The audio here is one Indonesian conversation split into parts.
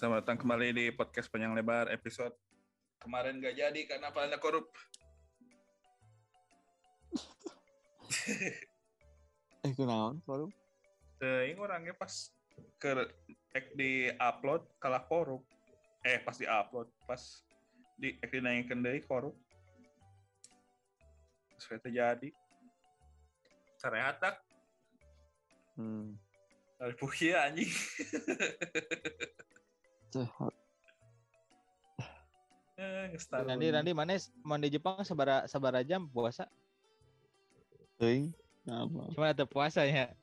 Selamat datang kembali di podcast panjang lebar episode kemarin gak jadi karena apalnya korup. Eh kunaon baru? Teuing orangnya pas ke ek di upload kalah korup. Eh pas di upload pas di ek dinaikkan dari korup. Terus terjadi. Sarehat tak Hmm. dari anjing. Eh. Nanti nanti mana mau di Jepang sabara sabara jam puasa? Teuing. Apa? Cuma ada puasanya.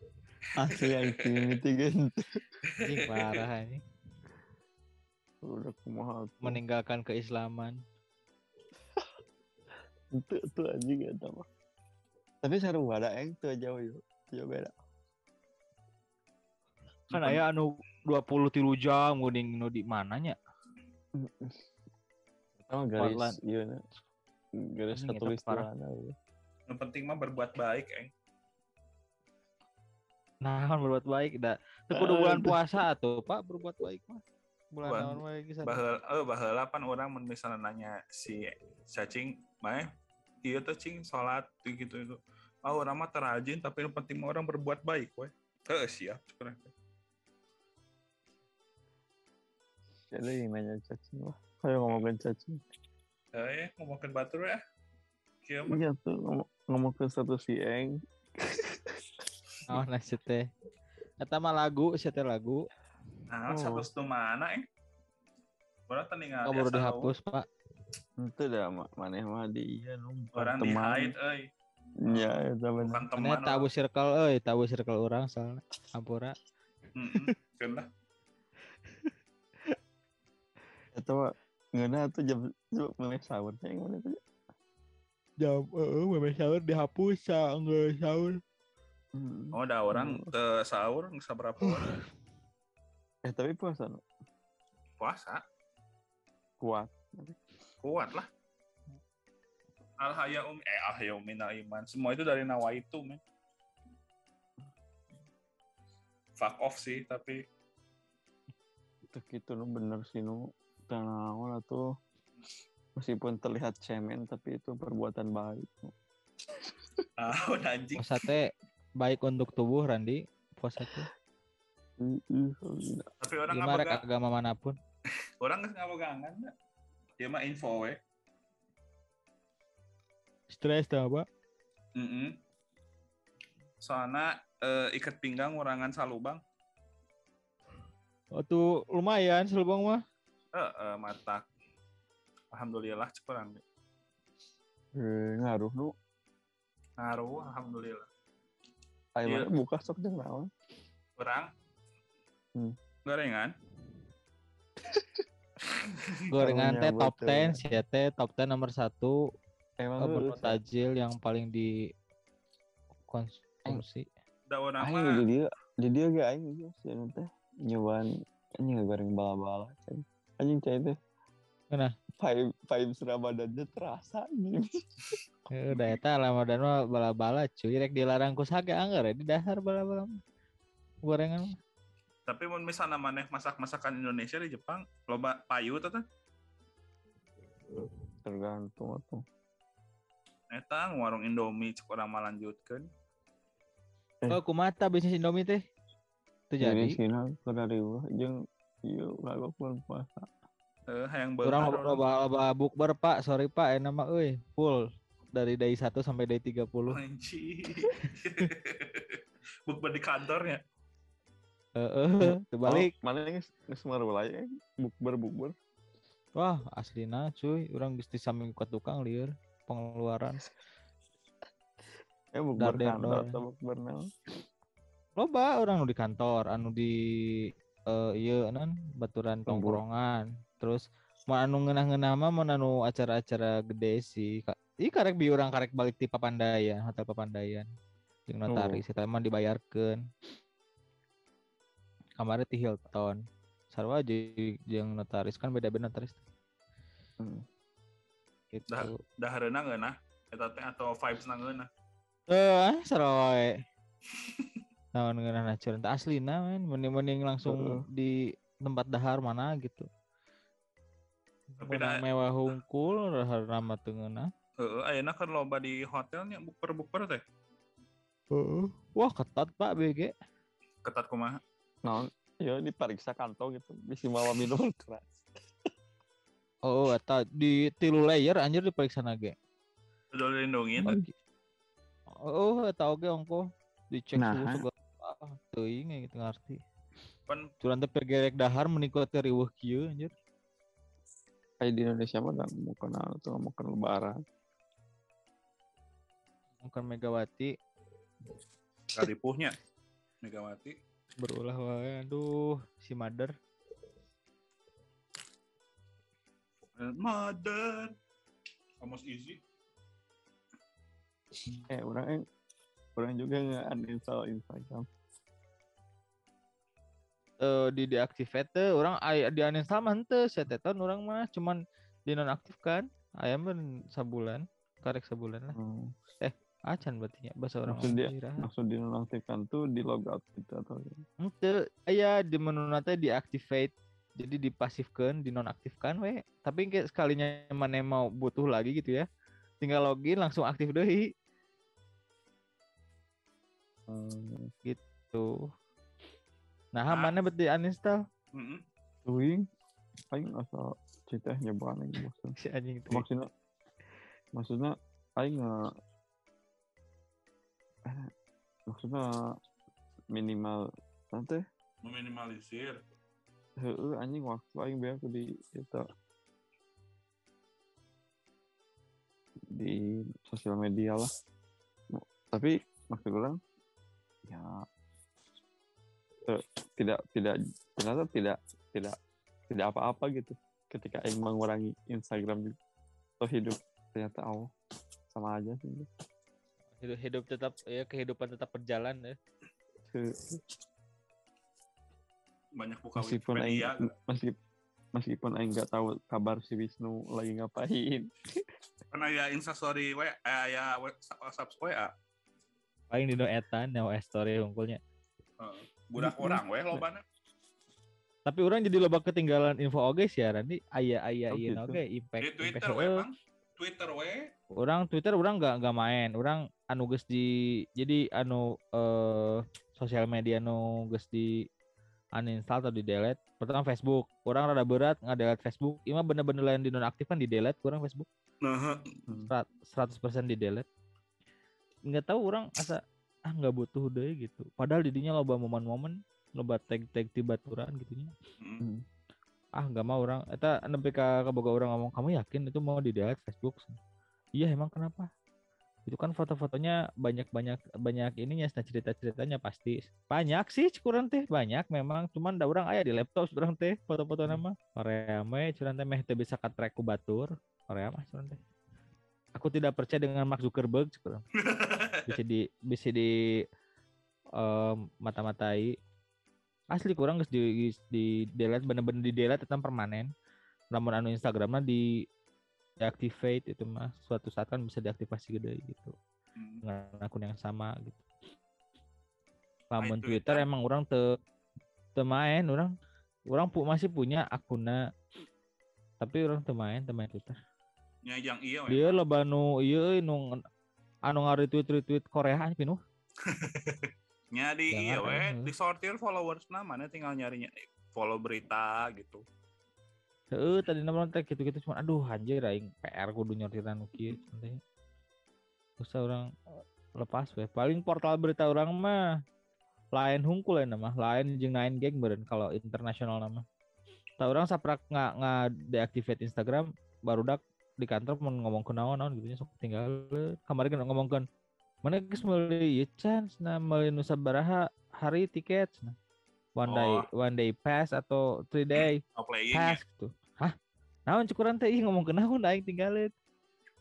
Asli yang ini tiga Ini parah ini. udah kumaha. Meninggalkan keislaman. Itu tuh anjing ya mah. Tapi seru ada yang tuh jauh yuk. Jauh beda. Kan aya anu 20 tilu jam geuning nu di mananya? Sama garis Portland. iya na. Garis tertulis parah. Yang penting mah berbuat baik, eng. Nah, kan berbuat baik dah. Teu kudu bulan puasa tuh, Pak, berbuat baik mah. Bulan naon wae geus. Bahel, eh baheula pan orang mun misalnya nanya si cacing, mah iya tuh cing sholat gitu itu. Ah orang mah terajin tapi yang penting mah orang berbuat baik, we. Heeh siap. cenah. Jadi yang nanya cacing lah. Ayo ngomongin cacing. Eh, ngomongin batur ya. Kieu mah Iya tuh ngomong ngomong ke satu si Eng. Oh, nah sieu teh. Eta mah lagu, sieu teh lagu. nah, Oh. satu itu mana, tadi nggak Oh, baru dihapus, Pak. Itu dah ma- maneh mah di iya Orang di hide, euy. Iya, itu benar. Bukan teman. Mana tabu circle euy, tabu circle orang soalnya. Ampura. Heeh. Kenapa? Itu mah ngena tuh jam jam mulai sahur yang mana tuh. Jam heeh, bebe sahur dihapus, sa enggak sahur. Hmm. Oh, ada orang Hmm. ke sahur nggak berapa orang Eh tapi puasa no? puasa kuat. kuat lah. Al hayaum eh al hayaum minal iman. Semua itu dari nawaitu, men. Fuck off sih, tapi Itu gitu bener sih nu tanawan tuh meskipun terlihat cemen tapi itu perbuatan baik. ah anjing. Puasa teh baik untuk tubuh, Randi. Puasa teh. Tapi orang nggak agama mana pun. orang nggak pegangan. dah. Dia mah info we. Stres tau apa? Mm Soalnya eh, ikat pinggang urangan salubang. Oh tuh lumayan selubang mah. Eh, eh, mata. Alhamdulillah cekurang. Eh, ngaruh nu. Ngaruh, alhamdulillah. Ayo mana buka sok jeung naon. Orang Hmm. gorengan. Gorengan teh top betul. 10, sih teh top 10 nomor 1 Emang lu menu tajil yang paling di konsumsi. Da orang aing mah di dia di dia ge aing sih teh nyobaan anjing goreng bala-bala. Anjing cai teh. Kenah? Vibe vibes Ramadannya terasa anjing. Ya udah eta Ramadan mah bala-bala cuy rek dilarang ku sage anggar ya di dasar bala-bala mah. Gorengan mah. Tapi mun misalnya maneh masak-masakan Indonesia di Jepang, loba payu tuh teh. Tergantung atuh. Eta warung Indomie cek orang melanjutkan. Eh. Oh kumata bisnis Indomie teh. Itu Jadi jadi. sina kadari wah jeung ieu kagok bulan puasa. Eh, hayang Kurang beunghar loba loba bukber Pak, sorry Pak, enak mah euy, full dari day 1 sampai day 30. Anjing. Bukber di kantornya. Heeh, terbalik. Oh, mana geus geus marulai eh bukber bukber. Wah, aslina cuy, orang geus di samping ke tukang lieur pengeluaran. Eh bukber kantor atau bukber naon? Loba orang nu di kantor, anu di eh ieu non baturan tongkrongan. Terus mau anu ngeunah-ngeunah mah mau anu acara-acara gede sih. Ka- Ih karek bi urang karek balik ti Papandayan, hotel Papandayan. Jeung notaris eta mah dibayarkeun. Kamari ti Hilton. Jeung jeung notaris kan beda-beda notaris. Hmm. Gitu. Dah. Ngeunah eta teh atau vibes na ngeunah. Eh, saroe. Naon ngeunah curang teh aslina men, mending-mending langsung di tempat dahar mana gitu Tapi dah- mewah hungkul dahar nama tengena Heeh, ayeuna kan loba di hotelnya bukber-bukber teh. wah ketat pak BG Ketat kumaha? Nah, ya diperiksa kantong gitu. Bisa bawa minuman keras. oh eta di tilu layer anjir diperiksa nage Udah dilindungin. Bagi- oh eta oge ongko dicek Nah. suhu segala ah, teuing ya gitu ngerti Kan curan teh pergerek dahar menikot teh riweuh kieu anjir Kayak di Indonesia mah nggak mau kenal tuh nggak mau kenal lebaran. bukan Megawati kadipuhnya Megawati. berulah wae aduh si mother Mother. Almost easy. Eh orang orang juga nggak uninstall Instagram. Eh di deactivate orang aya di uninstall mah henteu seteton orang mah cuman dinonaktifkan ayam mah sabulan karek sabulan lah Hmm. acan berarti nya bahasa orang Maksud dia- Iraha. Maksud dinonaktifkan tuh di logout gitu atau Henteu aya di menu teh deactivate jadi dipasifkan dinonaktifkan we tapi kayak sekalinya mana mau butuh lagi gitu ya tinggal login langsung aktif deui hmm. tuh nah Ah. mana berarti uninstall Mm-mm. Tuing paling asal cerita nyoba nih bosan. si anjing tuh Maksudnya maksudnya nggak eh, maksudnya minimal nanti Meminimalisir. heeh anjing waktu aing biar aku di kita di sosial media lah tapi maksud orang ya tidak tidak ternyata tidak tidak tidak apa-apa gitu ketika aing mengurangi Instagram gitu. atau hidup ternyata oh sama aja sih hidup hidup tetap ya kehidupan tetap berjalan ya Banyak buka meskipun aing Wikipedia. meski, meskipun aing nggak tahu kabar si Wisnu lagi ngapain Kan aya instastory we, eh, aya WhatsApp WA. paling dino etan nyawa story hungkulnya Heeh. Budak orang we lobana. tapi orang jadi loba ketinggalan info oge sih ya Randi ayah ayah Oh, gitu. oge impact Di impact Twitter we. Bang. Twitter we. orang Twitter orang nggak nggak main orang anu geus di jadi anu eh sosial media anu geus di uninstall atau di delete pertama Facebook orang rada berat nggak delete Facebook ima bener-bener lain di nonaktifkan di delete kurang Facebook Nah, Serat- 100% di delete nggak tahu orang asa ah nggak butuh deh gitu. Padahal didinya loba momen-momen loba tag-tag tibaturan gitu nya mm. ah nggak mau orang. Eta nepi ka kaboga orang ngomong kamu yakin itu mau di delete Facebook? Iya emang kenapa? Itu kan foto-fotonya banyak banyak banyak ininya nah cerita ceritanya pasti. Banyak sih kurang teh banyak memang. Cuman da orang aya di laptop kurang teh foto-foto nama Korea mah curang teh meh teu bisa katrek ku batur. Korea mah curang teh. Aku tidak percaya dengan Mark Zuckerberg curang bisa di bisa di em, mata-matai. Asli kurang geus di di delete bener-bener di delete tentang permanen. Namun anu Instagramnya di deactivate itu mah suatu saat kan bisa diaktifasi gede gitu. Mm. dengan akun yang sama gitu. Namun Twitter. Twitter emang orang te te main orang orang pu masih punya akunnya. Tapi orang te main te main Twitter. Nya yang iya dia loba nu ieu nu anu ngaretweet retweet Korea pinuh Nya di iya we, disortir followers namanya tinggal nyarinya eh, follow berita gitu. Heeh, tadi nama teh gitu-gitu cuma aduh anjir aing PR kudu nyortiran kieu teh. Usah orang eh, lepas we. Paling portal berita orang mah lain hungkul ya nama, lain jeung Nine Gag beureun kalau internasional nama. Tahu orang saprak nggak nggak deactivate Instagram baru dak di kantor mau ngomong ke naon naon gitu sok tinggal kemarin kan ngomongkan mana geus meuli ieu chance nah meuli nu sabaraha hari tiket nah. One day Oh. one day pass atau three day No playing ya. pas gitu. Hah? Naon cukuran teh ngomong ke naon aing tinggalin.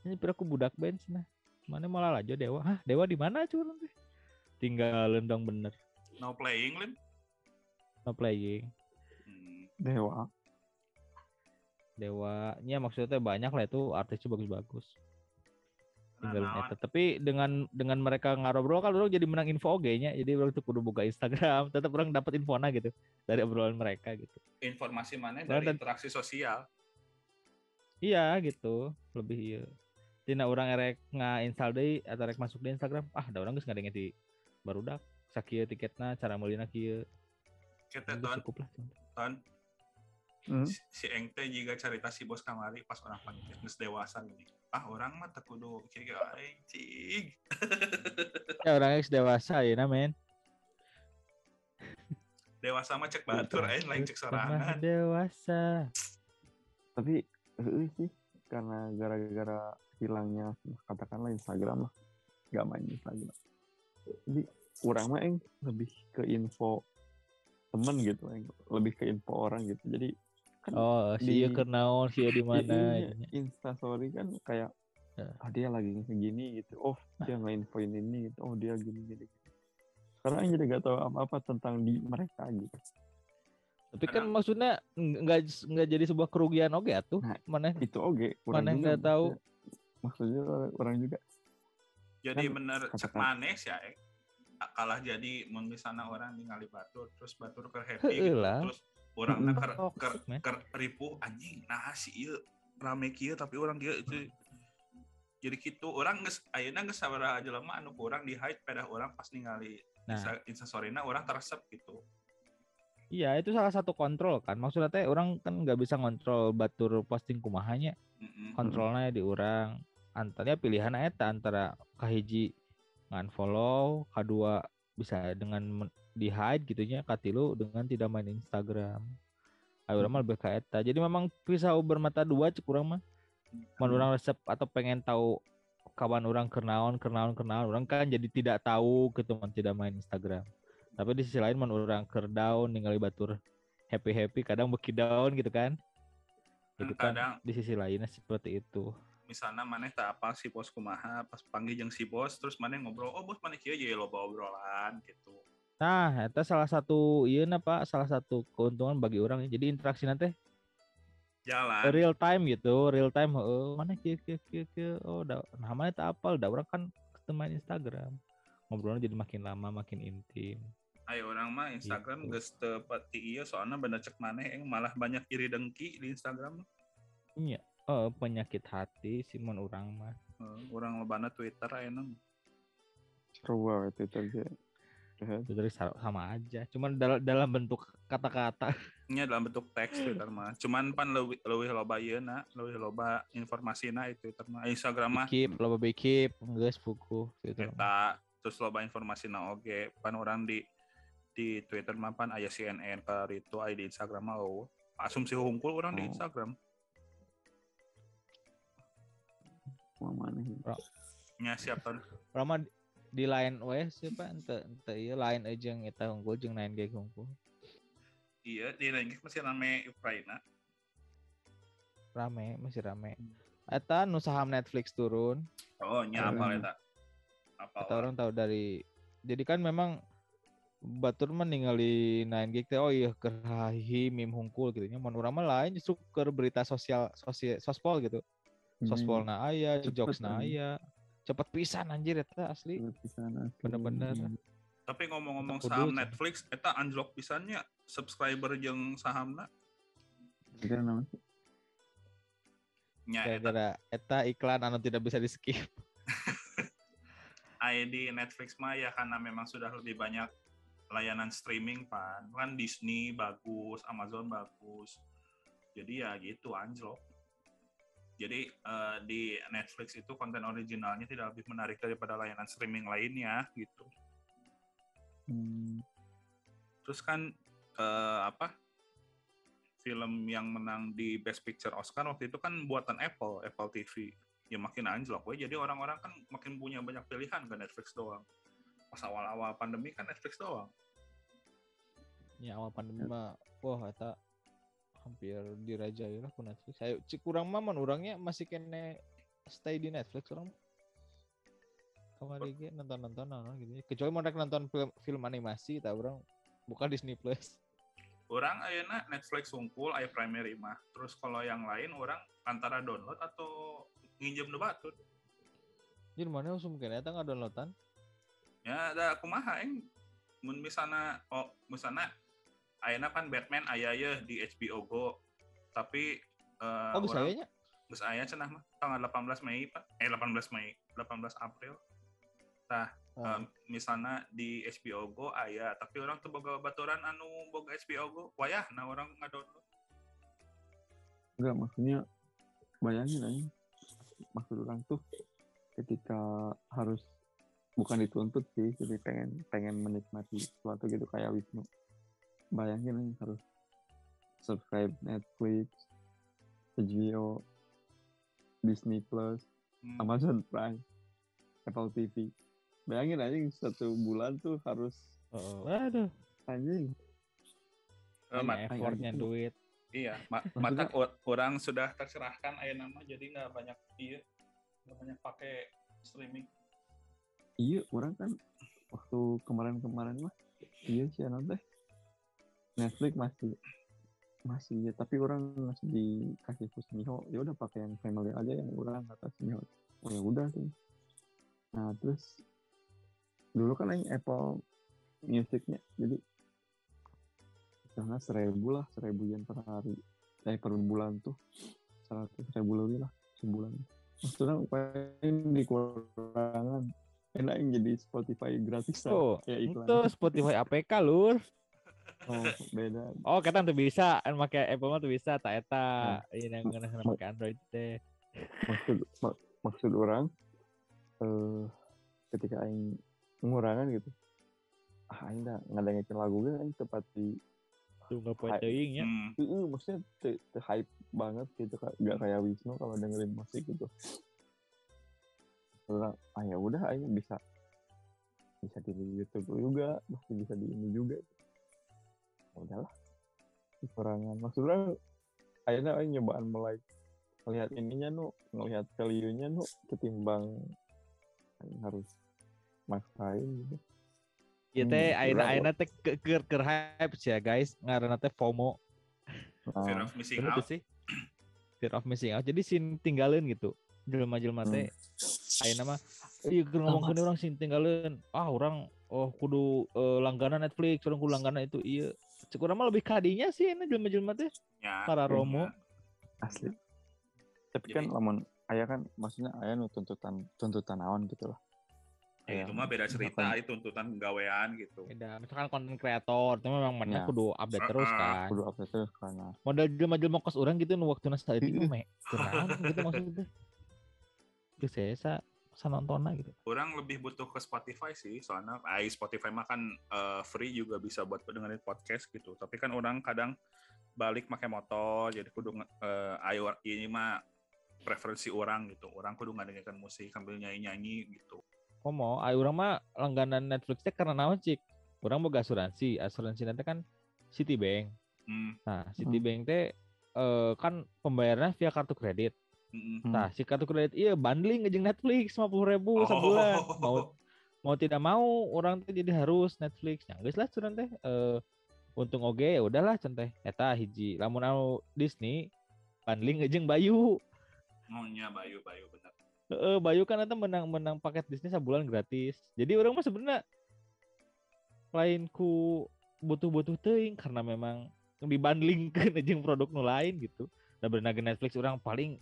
Ini pira aku budak bench nah. Mana malah aja dewa. Hah, dewa di mana cukuran teh? Tinggalin dong bener. No playing Lin. No playing. Hmm. dewa Dewanya maksudnya banyak lah itu artisnya bagus-bagus. tinggal Nah, eta. Tapi dengan dengan mereka ngarobrol kan orang jadi menang info oge nya. Jadi orang tuh kudu buka Instagram, tetap orang dapat infona gitu dari obrolan mereka gitu. informasi mana Dan- dari interaksi sosial Iya gitu, lebih iya. Tina orang erek nge-install deui atau rek masuk di Instagram, ah ada orang geus ngadenge di barudak. Sakieu tiketna, cara meulina kieu. kita cukup lah. ton Hmm? si, Eng teh juga cerita si bos kamari pas orang panggil geus dewasa gini ah orang mah teu kudu kieu anjing Ya orang geus dewasa ya men. dewasa mah cek batur aing lain cek sorangan dewasa. tapi eh sih karena gara-gara hilangnya katakanlah Instagram lah nggak main Instagram jadi kurang mah eng lebih ke info temen gitu eng lebih ke info orang gitu jadi Oh, si Di- keur naon, si di mana. iya, Insta story kan kayak Ya. ah dia lagi segini gitu. Oh dia nge-infoin ini gitu. Oh dia gini gini karena Aing jadi gak tahu apa-apa tentang di mereka gitu. Tapi kan Kadang- maksudnya ng- nggak nggak jadi sebuah kerugian oke atuh. Nah, Mana itu oke kurang Mana nggak tahu. maksudnya- orang- juga. Jadi Kan bener cek manes ya Eng kalah jadi mun misalna orang ningali batur terus batur ke happy gitu. terus Mm-mm. ker, ker, ker ripuh anjing nah si ieu rame kieu tapi orang kieu itu jadi gitu orang geus ayeuna geus sabaraha jelema anu kurang di hide pada orang pas ningali Nah. Insta, instastoryna orang teresep gitu Iya, itu salah satu kontrol kan. Maksudnya teh orang kan nggak bisa ngontrol batur posting kumahanya. Kontrolnya di orang. Antaranya pilihan eta antara kahiji ngan-follow, kedua bisa dengan men- di hide gitunya, katilu dengan tidak main Instagram. Ayo orang mah lebih ke eta. Jadi memang pisau bermata dua cek urang mah. Mun orang resep atau pengen tahu kawan orang kenaon kenaon kenaon. Orang kan jadi tidak tahu gitu man tidak main Instagram. Tapi di sisi lain man orang ker down ningali batur happy happy kadang beki down gitu kan. Itu kan. kadang di sisi lainnya seperti itu. Misalnya maneh tak apa si bos kumaha pas panggil jeung si bos terus maneh ngobrol oh bos maneh kieu? Jadi loba obrolan gitu nah itu salah satu iya apa salah satu keuntungan bagi orang jadi interaksi nanti jalan. real time gitu real time oh mana kia kia kia kia. Oh da, namanya tak apal da orang kan ketemu Instagram. Ngobrolnya jadi makin lama makin intim. Ayo orang mah Instagram Gitu. geus teu pati ieu soalnya bener cek maneh eng malah banyak iri dengki di Instagram. Iya oh penyakit hati Simon orang mah. Eh, orang lobana Twitter ayeuna seru banget Twitter dia itu sa- sama aja. Cuman dalam dalam bentuk kata-kata. Nya dalam bentuk teks Twitter mah cuman pan leuwih leuwih loba ieu na leuwih loba informasina itu Twitter mah Instagram mah keep loba baik keep geus buku gitu eta terus loba informasina oge. Pan orang di di Twitter mah pan aya CNN ka itu aya di Instagram mah oh. asumsi hungkul orang di Oh. Instagram. Mau mana ini? nya siap tahun di lain we siapa? Ente ente iya lain aja yang kita unggul jeung lain gak unggul iya di Inggris masih rame Ukraina. Rame masih rame. Eta nu saham Netflix turun. Oh nya Keren. apal eta? Apal Kata orang? tahu dari jadi kan memang batur mah ningali nain gig teh oh iya keur hahihi meme hungkul gitu. Nya mun urang mah lain justru keur berita sosial sosial sospol gitu. Hmm, sospolna aya cepet, jokesna anjing. aya cepet pisan anjir eta asli. Cepet pisan asli. Bener-bener. tapi ngomong-ngomong saham Cen. Netflix eta anjlok pisannya subscriber jeung sahamna? Nya eta. Eta iklan anu tidak bisa di skip di Netflix mah ya karena memang sudah lebih banyak layanan streaming pan. Kan Disney bagus Amazon bagus. Jadi ya gitu anjlok jadi eh, di Netflix itu konten originalnya tidak lebih menarik daripada layanan streaming lainnya gitu. Hmm, terus kan eh, apa film yang menang di Best Picture Oscar waktu itu kan buatan Apple Apple TV ya makin anjlok. We jadi orang-orang kan makin punya banyak pilihan ke Netflix doang. Pas awal-awal pandemi kan Netflix doang. Ya awal pandemi mah wah eta hampir dirajai lah ku Netflix ayo cik kurang mah mun urangnya masih kene stay di Netflix orang. Kamari ge nonton-nonton nonton gitu. Ya. kecuali mau nonton film film animasi tak orang. Bukan Disney Plus. Orang ayeuna Netflix sungkul aya primary mah. Terus kalau yang lain orang antara download atau nginjem nu batur Jadi mana usum kene eta ngadownloadan? ya ada kumaha eng mun misalnya oh misalnya ayana kan Batman aya ya di HBO Go tapi eh, Oh, bisa orang- aya nya? geus aya cenah mah tanggal 18 Mei Pak. Eh 18 Mei, 18 April. Ah. Em, misalnya di HBO Go aya, tapi orang tuh boga baturan anu boga HBO Go, wayah nah orang ngadownload. Enggak, maksudnya bayangin aja. Maksud orang tuh ketika harus bukan dituntut sih, jadi pengen pengen menikmati sesuatu gitu kayak Wisnu. Bayangin aja harus subscribe Netflix, HBO, Disney Plus, Hmm. Amazon Prime, Apple TV. Bayangin aja satu bulan tuh harus Heeh. Waduh, anjing. Eh, mat- effortnya gitu. duit. iya, ma- mata orang sudah tercerahkan aya nama jadi nggak banyak iya nggak banyak pakai streaming. Iya, orang kan waktu kemarin-kemarin mah iya sih teh Netflix masih masih ya, tapi orang masih dikasih Kusmiho ya udah pakai yang family aja yang orang atas Miho oh ya udah sih. Nah terus dulu kan yang Apple Musicnya. Jadi karena seribu lah seribu yen per hari. Eh per bulan tuh. Seratus ribu lebih lah sebulan. Maksudnya paling dikurangan. Enak yang jadi Spotify gratis Oh, iklan. itu Spotify APK lur. Oh beda Oh, kita tuh bisa, kan pakai Apple mah tuh bisa, tak Nah. eta. Ini yang kena kena pakai Android teh. maksud mak- maksud orang eh ketika aing mengurangan gitu ah aing dah ngadengerin lagu ge aing tepat di Tuh nggak poin teuing ya. Hmm. Heeh, maksudnya te, te hype banget gitu Kak. Gak kayak Wisnu kalau dengerin musik gitu. Orang, ah ya udah aing bisa bisa di YouTube juga, masih bisa di ini juga. Ya udahlah. Kekurangan. Maksudnya akhirnya aing nyobaan mulai melihat ininya nu, ngelihat value-nya nu ketimbang aing harus maksain gitu. Hmm, teh, aina aina teh ke ke ke hype sih ya guys, ngaranna teh FOMO. Fear Nah, of missing out. sih. Fear of missing out. Jadi sin tinggalin gitu. Jelema-jelema teh ayeuna mah iya keur ngomongkeun orang sin tinggalin. Ah, orang oh kudu eh, langganan Netflix, orang kudu langganan itu iya. Urang mah lebih kadinya sih ini jelema-jelema teh Ya, para romo. asli. Tapi kan lamun ayah kan maksudnya ayah nu tuntutan tuntutan naon gitu lah. ya, itu mah beda cerita, itu tuntutan gawean gitu. Beda. Misalkan konten kreator, itu memang mana Ya. kudu update terus Ah, kan. kudu update terus karena Modal jelema-jelema kos orang gitu nu waktu saat itu me. Kurang gitu maksudnya. Geus saya sanontona gitu. Orang lebih butuh ke Spotify sih, soalnya ai Spotify mah kan eh, free juga bisa buat dengerin podcast gitu. Tapi kan orang kadang balik pakai motor, jadi kudu eh, ayo ini mah preferensi orang gitu. Orang kudu ngadengerin musik sambil nyanyi-nyanyi gitu. Komo, ayo urang mah langganan Netflix teh karena naon cik? Urang boga asuransi, asuransi nanti kan Citibank. Hmm, Nah, Citibank teh eh, kan pembayarannya via kartu kredit. Mm, Hmm. Nah, si kartu kredit iya bundling ngejeng Netflix 50.000 ribu sebulan. Mau mau tidak mau orang teh jadi harus Netflix. Ya geus lah curang teh eh untung oge ya udahlah centeh eta hiji lamun anu Disney bundling ngejeng Bayu. maunya Bayu Bayu bener. Heeh, Bayu kan eta menang menang paket Disney sebulan gratis. Jadi orang mah sebenarnya lain ku butuh-butuh teuing karena memang dibanding ke jeung produk nu lain gitu. Da berenang Netflix orang paling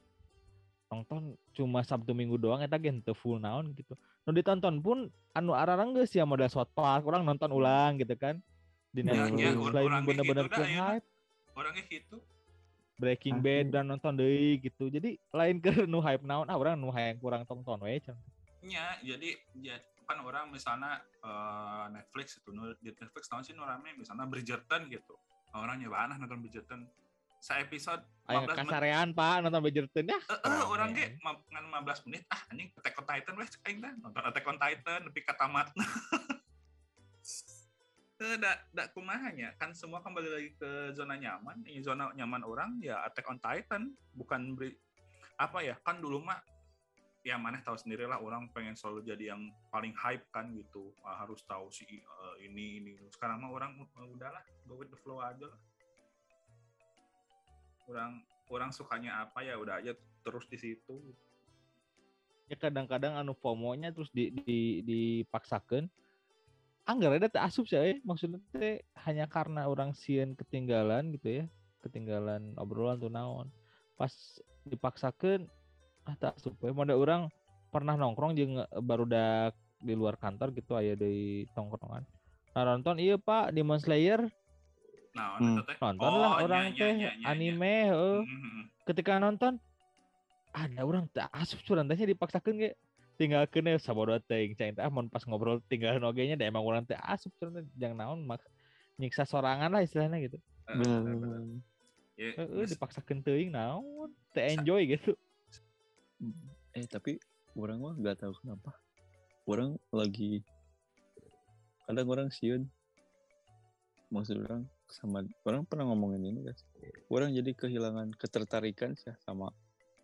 nonton cuma Sabtu Minggu doang eta gen teu full naon gitu. Nu ditonton pun anu ararang geus ya model South Park, orang nonton ulang gitu kan. Di Ya, Netflix ya, lain orang bener-bener gitu ke ayeuna. hype. Orangnya gitu. Breaking Asli. Bad dan nonton deui gitu. Jadi lain ke nu hype naon, ah orang nu hayang kurang tonton we can. Ya, jadi ya, kan orang misalnya eh, Netflix itu nu- di Netflix tahun sih nu rame misalnya Bridgerton gitu. Orang nyoba aneh nonton Bridgerton. Sa episode Aya 15 menit. kasarean Pak nonton Bridgerton ya. Eh, eh, Rame. orang ge ma- ngan 15 menit ah anjing Attack on Titan weh cek aing dah nonton Attack on Titan nepi ka tamat. Eh, da, da kumahanya kan semua kembali lagi ke zona nyaman. Ini zona nyaman orang ya Attack on Titan bukan beri, apa ya kan dulu mah ya maneh tahu sendiri lah orang pengen selalu jadi yang paling hype kan gitu Ah, harus tahu si eh, ini ini sekarang mah orang uh, udahlah go with the flow aja lah orang orang sukanya apa ya udah aja terus di situ. Ya kadang-kadang anu FOMO-nya terus di, di dipaksakan. Anggar ada teh asup sih eh. maksudnya teh hanya karena orang sieun ketinggalan gitu ya. Ketinggalan obrolan tuh naon. Pas dipaksakan ah tak asup we modal orang pernah nongkrong jeung baru dak di luar kantor gitu aya di tongkrongan. Nah nonton iya pak Demon Slayer Nah, Hmm. nonton Oh, lah orang nya, teh nya, nya. anime heuh. Mhm. ketika nonton ada orang tak asup curang teh dipaksakan ge tinggal kena sabodo teh cai teh ah mun pas ngobrol tinggal nogenya da emang orang teh asup curang teh jangan naon mak nyiksa sorangan lah istilahnya gitu Eh, Bener, bener, bener. bener. Ya, Heeh, geus- dipaksakan teuing naon teh enjoy gitu eh tapi orang mah nggak tahu kenapa orang lagi kadang orang siun maksud orang sama orang pernah ngomongin ini guys orang jadi kehilangan ketertarikan sih sama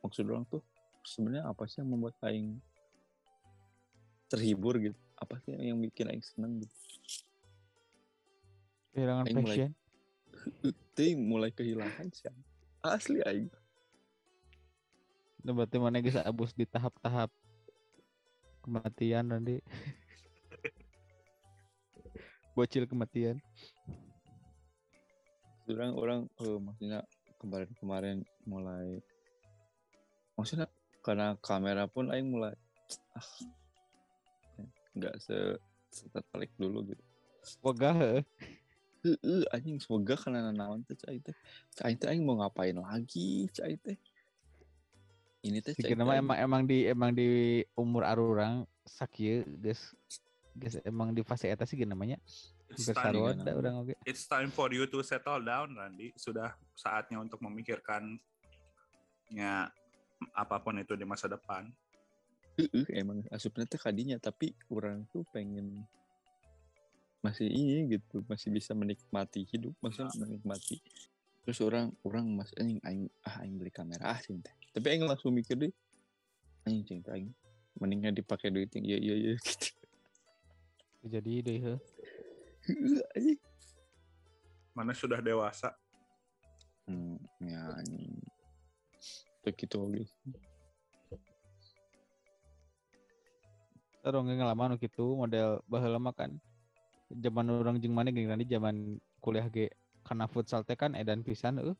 maksud orang tuh sebenarnya apa sih yang membuat aing terhibur gitu? Apa sih yang bikin aing seneng gitu? Kehilangan Aing mulai- passion? Itu mulai kehilangan sih asli aing. Nah, berarti mana geus abus di tahap-tahap kematian nanti? Bocil kematian orang orang eh, maksudnya kemarin-kemarin mulai maksudnya karena kamera pun aing mulai ah nggak se tertarik dulu gitu. Wegah heuh. Heeh, anjing semoga karena naon teh cai teh. Cai teh aing mau ngapain lagi cai teh? Ini teh cai nama teh emang emang di emang di umur arurang sakieu geus geus emang di fase eta sih namanya It's hampir time, saruan kan, da urang oge it's time for you to settle down, Randy. Sudah saatnya untuk memikirkan ya apa pun itu di masa depan. Heeh, emang asupnya teh kadinya tapi orang tuh pengen masih ini gitu masih bisa menikmati hidup maksudnya menikmati. Terus orang orang mas anjing aing ah aing beli kamera ah sih teh tapi aing langsung mikir deh anjing cing teh aing mendingan dipakai duit yang iya iya iya gitu. Jadi deh Mana sudah dewasa. hmm, ya anjing. Begitu oke Terus ngalaman gitu model baheula mah kan. Zaman orang jeung mana gini nanti zaman kuliah ge karena futsal teh kan edan pisan eueuh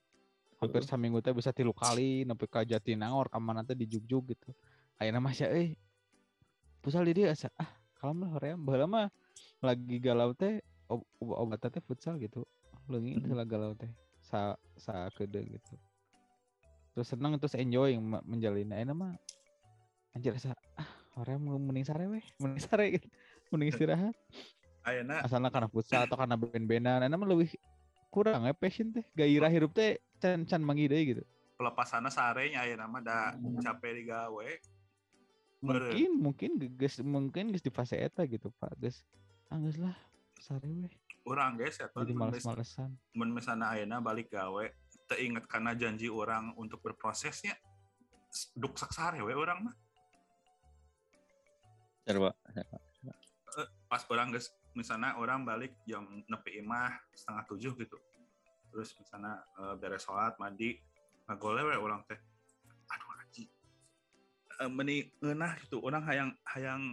hampir saminggu teh bisa tilu kali nepi ka Jatinangor ka mana teh di jugjug gitu. Ayeuna mah sia euy futsal di dieu asa ah kalem lah hoream. Baheula mah lagi galau teh ob obat teh futsal gitu. Leungit heula galau teh sa sa kede gitu. Terus seneng terus enjoy me- menjalin. Ayeuna mah anjir asa ah hoream mending sare weh. Mending sare gitu. Mending istirahat. Ayeuna. Asalnya karena futsal atau karena band-bandan. Enak mah lebih kurang ya passion teh. Gairah hirup teh can can mangi deui gitu. Pelepasanna sarenya ayeuna mah da capek digawe. Meureun. mungkin mungkin geus mungkin geus di fase eta gitu pak. Geus ah geus lah sare weh. Urang guys ya jadi males-malesan. Mun misalnya ayeuna balik gawe. Teu inget karena janji orang untuk berprosesnya duk saksare we orang mah. Coba pas orang guys misalnya orang balik jam nepi imah setengah tujuh gitu. Terus misalnya eh, beres sholat mandi. Ngagole we orang teh. Aduh anjing Eh, meni ngeunah gitu orang hayang hayang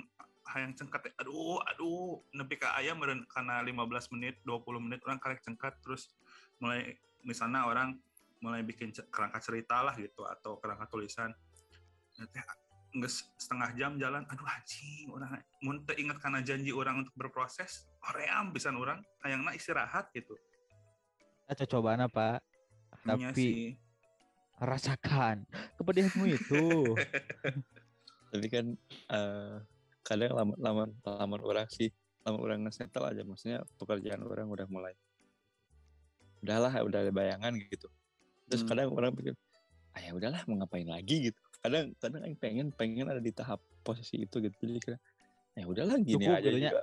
hayang cengkat teh. aduh aduh. Nepi ka aya meureun karena 15 menit 20 menit orang karek cengkat terus mulai misalnya orang mulai bikin kerangka cerita lah gitu atau kerangka tulisan. Ya teh, geus setengah jam jalan aduh anjing orang mun teu inget karena janji orang untuk berproses hoream pisan orang hayangna istirahat gitu. Kita cobaan apa? Nya tapi sih. rasakan kepedihanmu itu. Tapi kan eh, kadang lama lama lama orang sih lama orang ngesetel aja maksudnya pekerjaan orang udah mulai udahlah udah ada bayangan gitu. Terus Hmm. kadang orang pikir ah ya udahlah mau ngapain lagi? gitu. Kadang kadang yang pengen pengen ada di tahap posisi itu gitu. Jadi kira ya udahlah gini Cukup aja gitu nya. juga.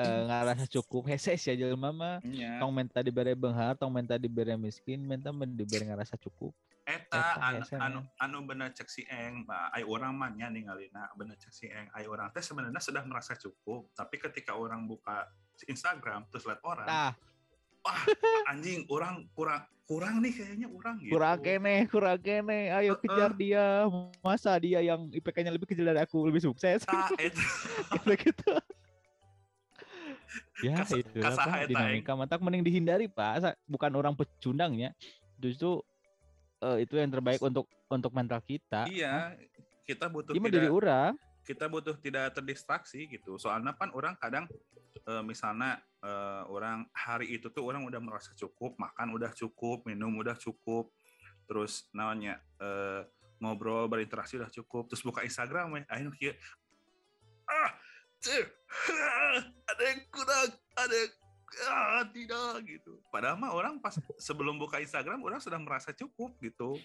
Eh, ngerasa cukup. Hese sih aja mama. Nya. tong minta dibere benghar tong minta dibere miskin minta men dibere ngerasa cukup Eta an- hese, anu men. anu bener cek si eng, ai orang mah nya ningalina bener cek si eng, ai orang teh sebenarnya sudah merasa cukup, tapi ketika orang buka Instagram terus lihat orang, nah wah anjing orang kurang kurang nih kayaknya kurang gitu. kurang kene kurang kene ayo Heeh. kejar dia masa dia yang IPK-nya lebih kecil dari aku lebih sukses Tah, eta. gitu ya Kas- itu apa dinamika mantak mending dihindari pak bukan orang pecundangnya justru eh, itu yang terbaik untuk untuk mental kita Iya, kita butuh dari tidak orang kita butuh tidak terdistraksi gitu. Soalnya kan orang kadang eh, misalnya eh, orang hari itu tuh orang udah merasa cukup, makan udah cukup, minum udah cukup, terus namanya eh, ngobrol berinteraksi udah cukup, terus buka Instagram ya, ayo ah, ada yang kurang, ada yang ah, tidak gitu. Padahal mah orang pas sebelum buka Instagram orang sudah merasa cukup gitu.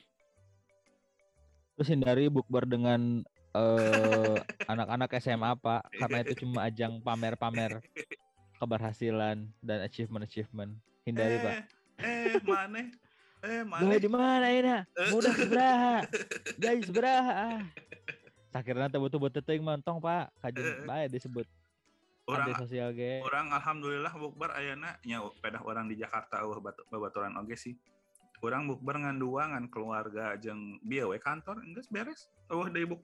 terus hindari bukber dengan eh, anak-anak SMA pak karena itu cuma ajang pamer-pamer keberhasilan dan achievement-achievement hindari pak Eh, mana? Eh, mana? Gue di mana ini? Eh. Mudah seberaha. Gaji seberaha. ah. Sakirna teu betul-betul teuing montong, Pak. Eh. Kajen bae disebut. Orang sosial ge. orang alhamdulillah bukber ayana nya pedah orang di Jakarta eueuh batu- babaturan oge sih. Orang bukber ngan dua ngan keluarga jeung bieu we kantor geus beres. Eueuh deui buk.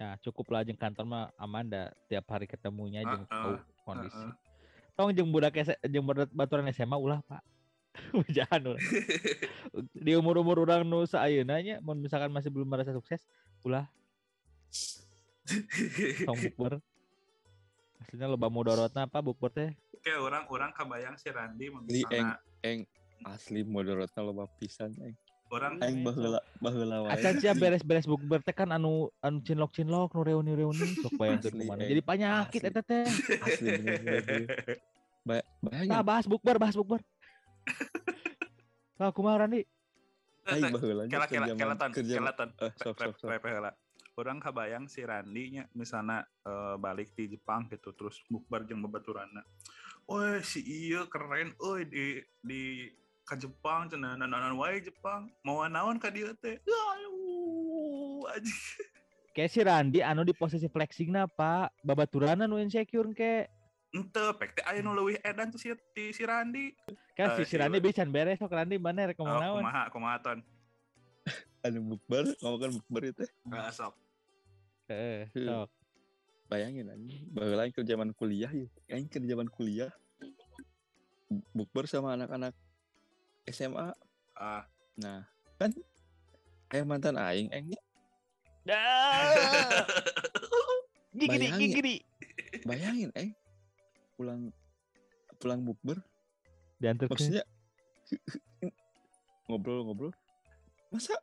Nah, cukup lah jeung kantor mah aman da tiap hari ketemunya jeung Heeh, tahu kondisi. heeh. Tong jeung budak jeung budak baturan SMA ulah, Pak. Jangan ulah. Di umur-umur orang nu sayeuna nya mun misalkan masih belum merasa sukses, ulah tong bukber. Maksudnya loba mudorotna apa bukber teh? Kayak orang orang kabayang si Randi mun Li, misalna Eng asli modorotna loba pisan eng. orang Eng baheula baheula wae. Acan sia beres-beres bukber teh kan anu anu cinlok-cinlok nu reuni-reuni sok bayangkeun eh. Jadi penyakit eta teh. Asli bener. Ba- Bayangin Nah, bahas bukber, bahas bukber. Nah, kumaha Randi? aing baheula kela kela kelaton kerja kelaton Eh, sok sok sok. Orang kabayang si Randi nya misalnya eh, balik di Jepang gitu terus bukber jeung babaturanna. Woi si iya keren euy di di ka Jepang cenah nananan wae Jepang. Mau naon ka dieu teh? Aduh anjing. Kayak si Randi anu di posisi flexing na Pak. Babaturan nu insecure ke. Ente pek teh aya nu leuwih edan tuh si si Randi. Kan Eh, si, si iya, Randi bisa beres sok Randi mana rek Oh, ke mana kumaha kumaha ton. Anu bukber, ngomongkan bukber itu Nggak sok. Heeh, Hmm. sok. bayangin anjing baheula aing ke zaman kuliah ya aing ke zaman kuliah bu- bukber sama anak-anak SMA Ah, nah kan eh mantan aing aing Dah. Gigiri, Bayangin. gigiri. bayangin eh pulang pulang bukber Diantar maksudnya ngobrol-ngobrol masa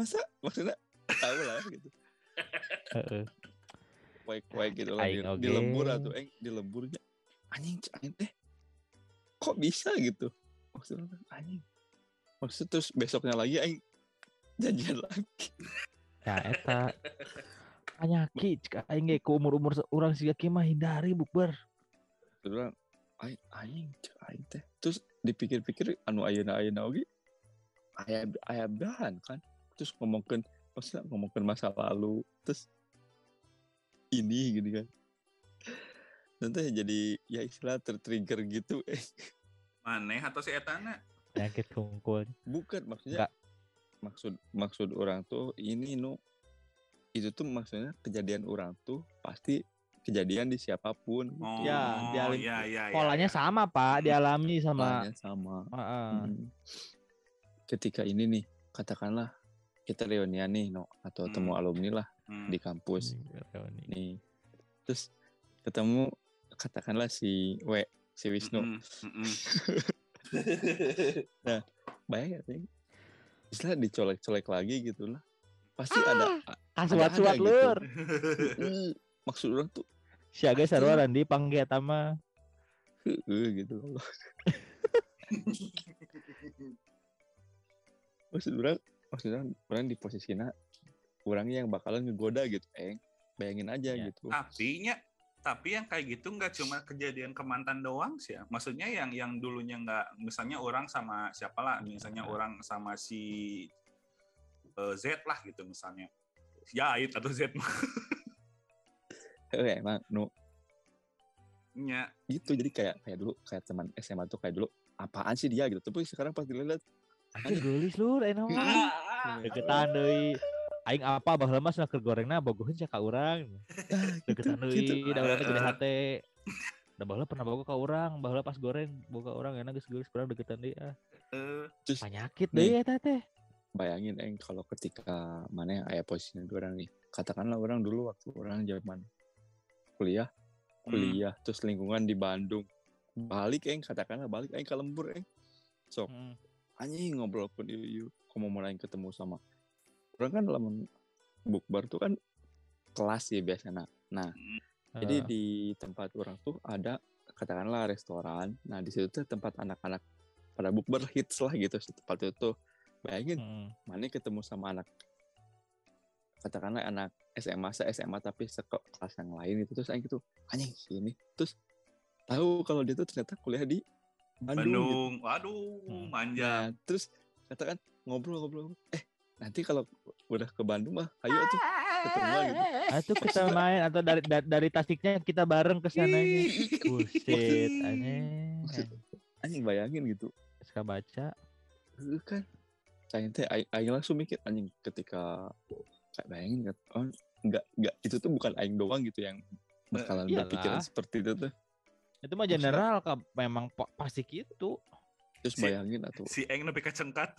masa? Maksudnya tahu lah gitu. Heeh. kuek-kuek gitu lah di, Aing lembur atau eh di lemburnya anjing anjing teh kok bisa gitu? Maksudnya anjing. Maksud terus besoknya lagi aing janjian lagi. Ya eta. Penyakit aing ge ku umur-umur urang siga mah hindari bukber. terus aing anjing cek aing teh. Terus dipikir-pikir anu ayeuna ayeuna oge aya aya bahan kan terus ngomongkeun maksudnya ngomongkeun masa lalu terus ini gitu kan nanti jadi ya istilah tertrigger gitu eh maneh atau si etana? Penyakit kungkul. bukan maksudnya Enggak. maksud maksud orang tuh ini nu itu tuh maksudnya kejadian orang tuh pasti kejadian di siapa pun gitu. Oh, Ya, dialim- ya, ya, ya, Polanya ya. sama Pak, dialami sama Polanya sama Heeh. Hmm. ketika ini nih katakanlah kita reunian nih no atau Hmm. temu alumni lah Hmm. di kampus Reuni. nih terus ketemu katakanlah si W si Wisnu Mm-mm, mm-mm. bayangin sih istilah dicolek-colek lagi gitu lah pasti ada Ah, ada- suat-suat ada gitu. lur. Maksud orang tuh Siaga lah. Randi panggil. "Heueuh," gitu maksud orang maksudnya orang di posisinya orangnya yang bakalan ngegoda gitu eh bayangin aja Iya. gitu. Tapi nya tapi yang kayak gitu nggak cuma kejadian ke mantan doang sih ya. Maksudnya yang yang dulunya nggak misalnya orang sama siapa lah misalnya orang sama si eh, Z lah gitu misalnya. Jahit atau Z. Mah Eh, emang nu. Nya. Gitu jadi kayak kayak dulu kayak teman SMA tuh kayak dulu apaan sih dia gitu. Tapi sekarang pas dilihat Anjir gelis lu lain mah. Deketan deui. Aing apa baheula mah keur gorengna bogoheun sia ka urang. Deketan deui da urang gede hate. Da baheula pernah boga ka urang, baheula pas goreng boga urang enak geus geus kurang deketan deui ah. Eh, terus Penyakit deui eta teh. bayangin eng kalau ketika mana yang ayah posisinya orang nih katakanlah orang dulu waktu orang zaman kuliah Hmm. kuliah terus lingkungan di Bandung balik eng katakanlah balik eng ke lembur eng sok Heeh. Anjing ngobrol pun yuk yuk kamu mulai ketemu sama orang kan dalam bukber tuh kan kelas ya biasanya. Nah jadi Heeh. di tempat orang tuh ada katakanlah restoran. Nah di situ tuh tempat anak-anak pada bukber hits lah gitu tempat itu tuh. Bayangin Heeh. mana ketemu sama anak katakanlah anak SMA se SMA tapi sekelas yang lain itu terus aing gitu anjing ini. Terus tahu kalau dia tuh ternyata kuliah di Bandung, gitu. Bandung, waduh, Hmm. manja. Nah, terus katakan ngobrol-ngobrol eh nanti kalau udah ke Bandung mah ayo tuh ketemu lagi gitu. Ah, itu kita main atau dari dari, dari Tasiknya kita bareng ke sananya. Ih, Buset, aneh. Maksud- anjing bayangin gitu Suka baca. Kan saya teh aing, aing langsung mikir anjing ketika kayak bayangin kan oh enggak enggak itu tuh bukan aing doang gitu yang bakalan Iyalah. berpikiran seperti itu tuh Itu mah general Kak. memang pa- pasti gitu. terus bayangin atau Si Eng lebih kecengkat.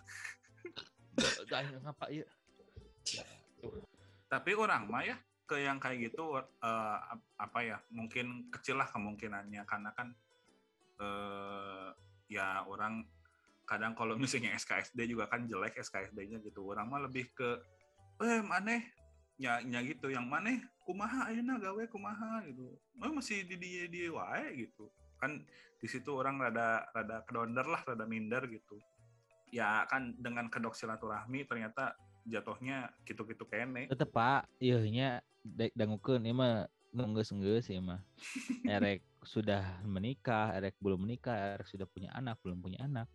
ngapa iya? Tapi orang mah ya ke yang kayak gitu eh, ap- apa ya mungkin kecil lah kemungkinannya karena kan eh ya orang kadang kalau misalnya SKSD juga kan jelek SKSD-nya gitu orang mah lebih ke eh maneh ya, ya gitu yang maneh kumaha ayeuna gawe kumaha gitu. Oh, masih di dia dia wae gitu. Kan di situ orang rada rada kedonder lah rada minder gitu. Ya kan dengan kedok silaturahmi ternyata jatuhnya gitu-gitu kene. Tetep Pak, iya nya dangukeun ieu mah nunggeus-nunggeus ieu mah. Erek sudah menikah, erek belum menikah, erek sudah punya anak, belum punya anak.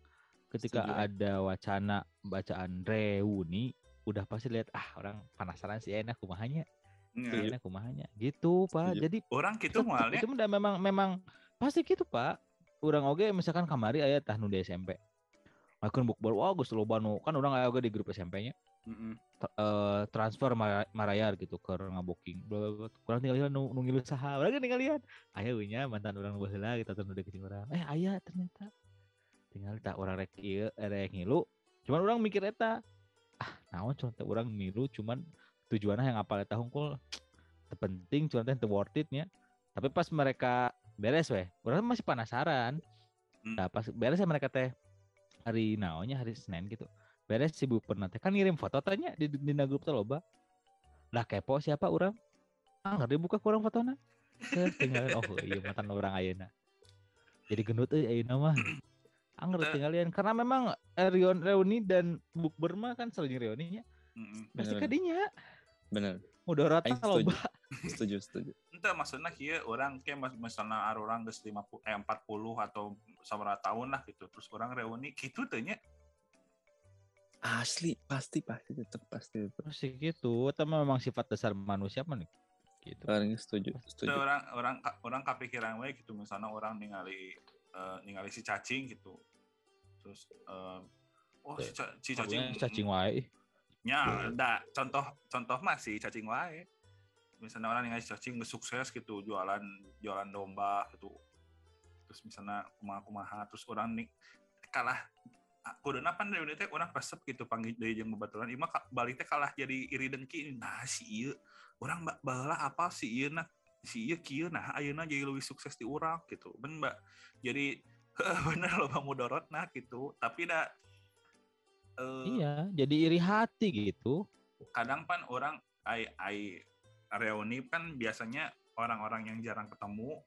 Ketika Setuju, ada wacana bacaan reuni, udah pasti lihat ah orang penasaran sih enak kumahanya, Ya. Setuju. enak kumahanya. Gitu, Pak. Setuju. Jadi orang gitu tetep, mualnya itu udah memang memang pasti gitu, Pak. Urang oge misalkan kamari aya tah nu di SMP. Makan bukber, wah geus loba nu kan urang aya oge di grup SMP-nya. Mm-mm. t- eh, transfer mara- marayar gitu ke ngaboking kurang tinggal nu nu ngilu saha urang tinggal lihat aya we nya mantan orang baheula gitu atau nu deketin orang eh aya ternyata tinggal tak orang rek ieu rek ngilu cuman orang mikir eta ah naon contoh orang ngilu cuman tujuannya yang apal eta hungkul terpenting cuman teh teu worth it nya. Tapi pas mereka beres weh orang masih penasaran. Hmm. nah pas beres mereka teh hari naonnya hari Senin gitu beres sibuk pernah teh kan ngirim foto tanya di di grup teh loba. Lah kepo siapa orang ah ngerti buka kurang fotona. Terus tinggalin. Oh iya mantan orang ayeuna. Jadi gendut euy ayeuna mah anger Eh. tinggalin karena memang eh, reun- reuni dan bukber mah kan sering reuninya. Mm-mm. pasti kadinya. Bener. Mudarat Aing setuju. loba. setuju. Setuju Ente maksudnya kia orang kayak mas- misalnya orang geus 50 eh 40 atau sabaraha tahun lah gitu. Terus orang reuni gitu tuh nya. Asli pasti pasti tetap pasti tetap pasti gitu. Itu memang sifat dasar manusia mah nih. Gitu. Orang setuju setuju. Orang orang orang kepikiran we gitu. Misalnya orang ningali eh, ningali si cacing gitu. Terus eh, oh si, ca- si cacing cacing wae? Nya da contoh contoh mah si cacing wae. Misalnya orang ningali si cacing sukses gitu jualan jualan domba gitu. Terus misalnya kumaha kumaha terus orang nih kalah kuduna pan dari teh orang resep gitu panggil dari jeung babaturan imah ka- balik teh kalah jadi iri dengki. Nah si ieu orang mbak baheula apa si ieu nah si ieu kieu nah ayeuna jadi lebih sukses di urang gitu. Ben mbak jadi bener loh bang mudorot nah gitu. Tapi dah eh, iya jadi iri hati gitu. kadang pan orang ai ai reuni kan biasanya orang-orang yang jarang ketemu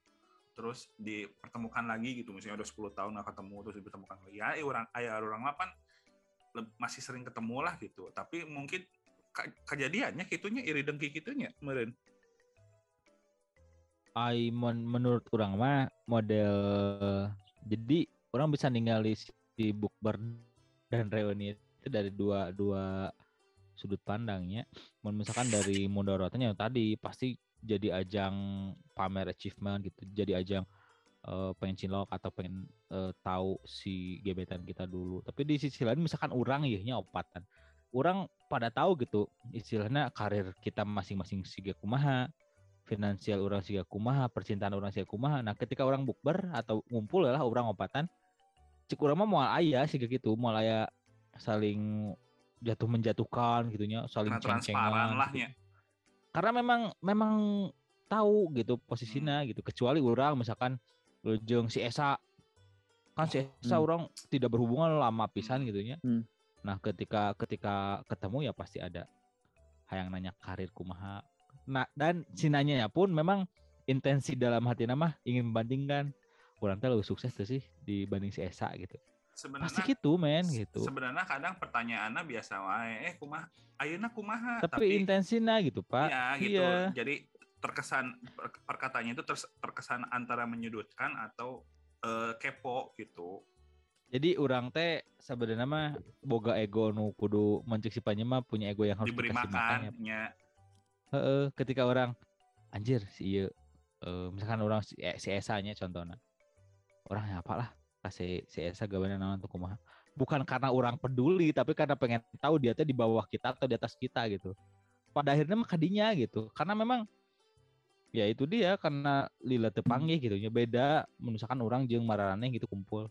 terus dipertemukan lagi gitu. Misalnya udah 10 tahun nggak ketemu terus dipertemukan lagi. Ya eh, orang ayah orang mah pan le- masih sering ketemu lah gitu. Tapi mungkin ke- kejadiannya gitunya iri dengki gitunya meren ai men- menurut orang mah model jadi orang bisa ningali si bukber dan reuni itu dari dua dua sudut pandangnya. Mun misalkan dari mudorotnya tadi pasti jadi ajang pamer achievement gitu jadi ajang eh, pengen cinlok atau pengen eh, tahu si gebetan kita dulu. Tapi di sisi lain misalkan orang ya opatan orang pada tahu gitu istilahnya karir kita masing-masing siga kumaha finansial orang siga kumaha percintaan orang siga kumaha nah ketika orang bukber atau ngumpul lah orang opatan cik orang mah mau ayah sih gitu mau aya saling jatuh menjatuhkan gitunya saling transparan ceng-cengan lah gitu nya. karena memang memang tahu gitu posisinya gitu kecuali orang misalkan jeung si Esa kan si Esa Hmm. orang tidak berhubungan lama pisan gitu nya Hmm. nah ketika ketika ketemu ya pasti ada hayang nanya karir kumaha nah dan si nanya pun memang intensi dalam hati nama ingin membandingkan orang teh lebih sukses tuh sih dibanding si Esa gitu pasti Sebenarnya gitu men gitu sebenarnya kadang pertanyaannya biasa wae eh kumaha ayeuna kumaha tapi, intensinya gitu pak Iya gitu. iya. Jadi terkesan per- perkataannya itu terkesan antara menyudutkan atau eh, kepo gitu. Jadi orang teh sebenarnya mah boga ego nu kudu mencik si mah punya ego yang harus Diberi makan ya. Heeh, ketika orang anjir si ieu eh, misalkan orang si, eh, si Esa nya contohnya. Orang ya apalah kasih si Esa gawean naon tuh kumaha. Bukan karena orang peduli tapi karena pengen tahu dia teh di bawah kita atau di atas kita gitu. Pada akhirnya mah kadinya gitu. Karena memang ya itu dia karena lila tepanggih gitu nya beda misalkan orang jeung mararane gitu kumpul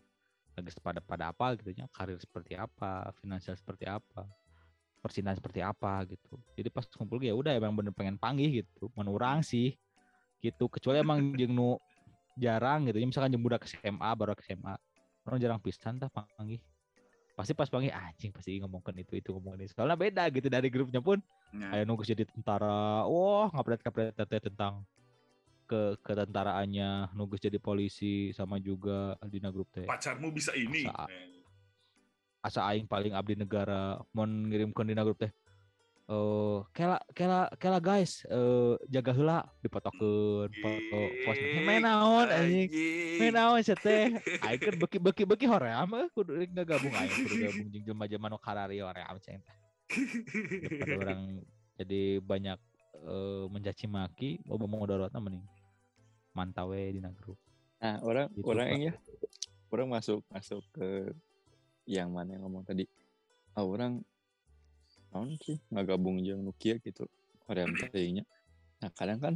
lagi pada pada apa gitu nya karir seperti apa finansial seperti apa percintaan seperti apa gitu. Jadi pas kumpul ya udah emang bener pengen panggih gitu. Menurang sih gitu. Kecuali emang jeung nu jarang gitu. Ya misalkan jeung budak SMA baru ke SMA orang jarang pisan tah panggih. Pasti pas panggih anjing pasti ngomongkan itu itu ngomongin itu. Soalnya beda gitu dari grupnya pun. Nya. kayak nunggu jadi tentara wah ngapret ngapret tentang ke ketentaraannya nunggu jadi polisi sama juga Aldina grup teh. Pacarmu bisa ini. Masa- asa aing paling abdi negara mau ngirimkeun dina grup teh eh kela kela kela guys eh jaga heula dipotokeun foto post main naon anjing. main naon sia teh? Aing kan beki beki beki hoream eh kudu nggak gabung aing kudu gabung jeung jelema-jelema nu karari hoream ceng teh. Orang jadi banyak eh, mencaci maki mau modorotna mending mantau we dina grup. Nah, orang Gitu, orang ya, orang masuk masuk ke yang mana yang ngomong tadi. Ah, orang naon sih nggak gabung jeung Nokia gitu. Orang tadinya. Nah, kadang kan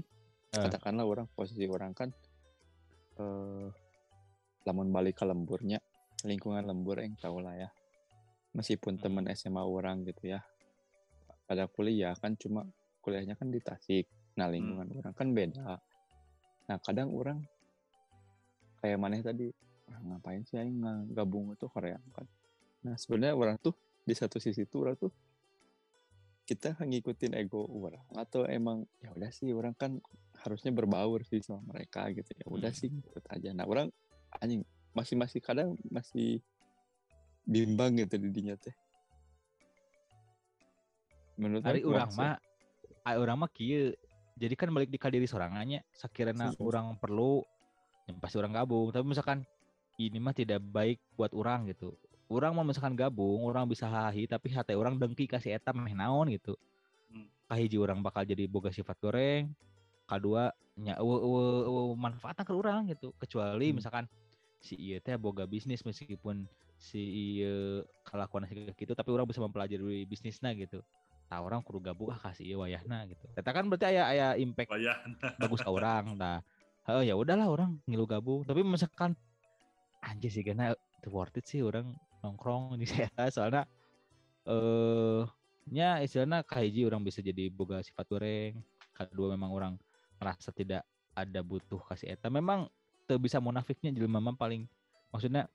Eh. katakanlah orang posisi orang kan eh lamun balik ke lemburnya lingkungan lembur yang tahu lah ya. Meskipun Hmm. teman SMA orang gitu ya. Pada kuliah kan cuma kuliahnya kan di Tasik. Nah, lingkungan orang kan beda. Nah, kadang orang kayak mana tadi "Ah, ngapain sih aing nggak gabung itu Korea kan nah sebenarnya orang tuh di satu sisi tuh orang tuh kita ngikutin ego orang atau emang ya udah sih orang kan harusnya berbaur sih sama mereka gitu ya udah Hmm. sih ikut aja nah orang anjing masih masih kadang masih bimbang gitu di dinya teh menurut Ari orang mah ari urang mah kieu. Jadi kan balik di kadiri sorangannya sakirana orang perlu yang pasti orang gabung. Tapi misalkan ini mah tidak baik buat orang gitu. Orang mau misalkan gabung, orang bisa hahi tapi hati orang dengki kasih eta meh naon gitu. Hmm. Kahiji orang bakal jadi boga sifat goreng. Kedua nya manfaatna ke orang gitu. Kecuali Hmm. misalkan si ieu teh boga bisnis meskipun si ieu kelakuan gitu tapi orang bisa mempelajari bisnisnya gitu nah orang kudu gabung ah kasih ieu wayahna gitu Eta kan berarti aya aya impact Bayar. bagus ke orang nah ya udahlah orang ngilu gabung tapi misalkan anjir sih karena worth it sih orang nongkrong di saya soalnya eh nya istilahnya kahiji orang bisa jadi boga sifat goreng. Kedua memang orang merasa tidak ada butuh kasih eta. Memang teu bisa munafiknya jelema mah paling maksudnya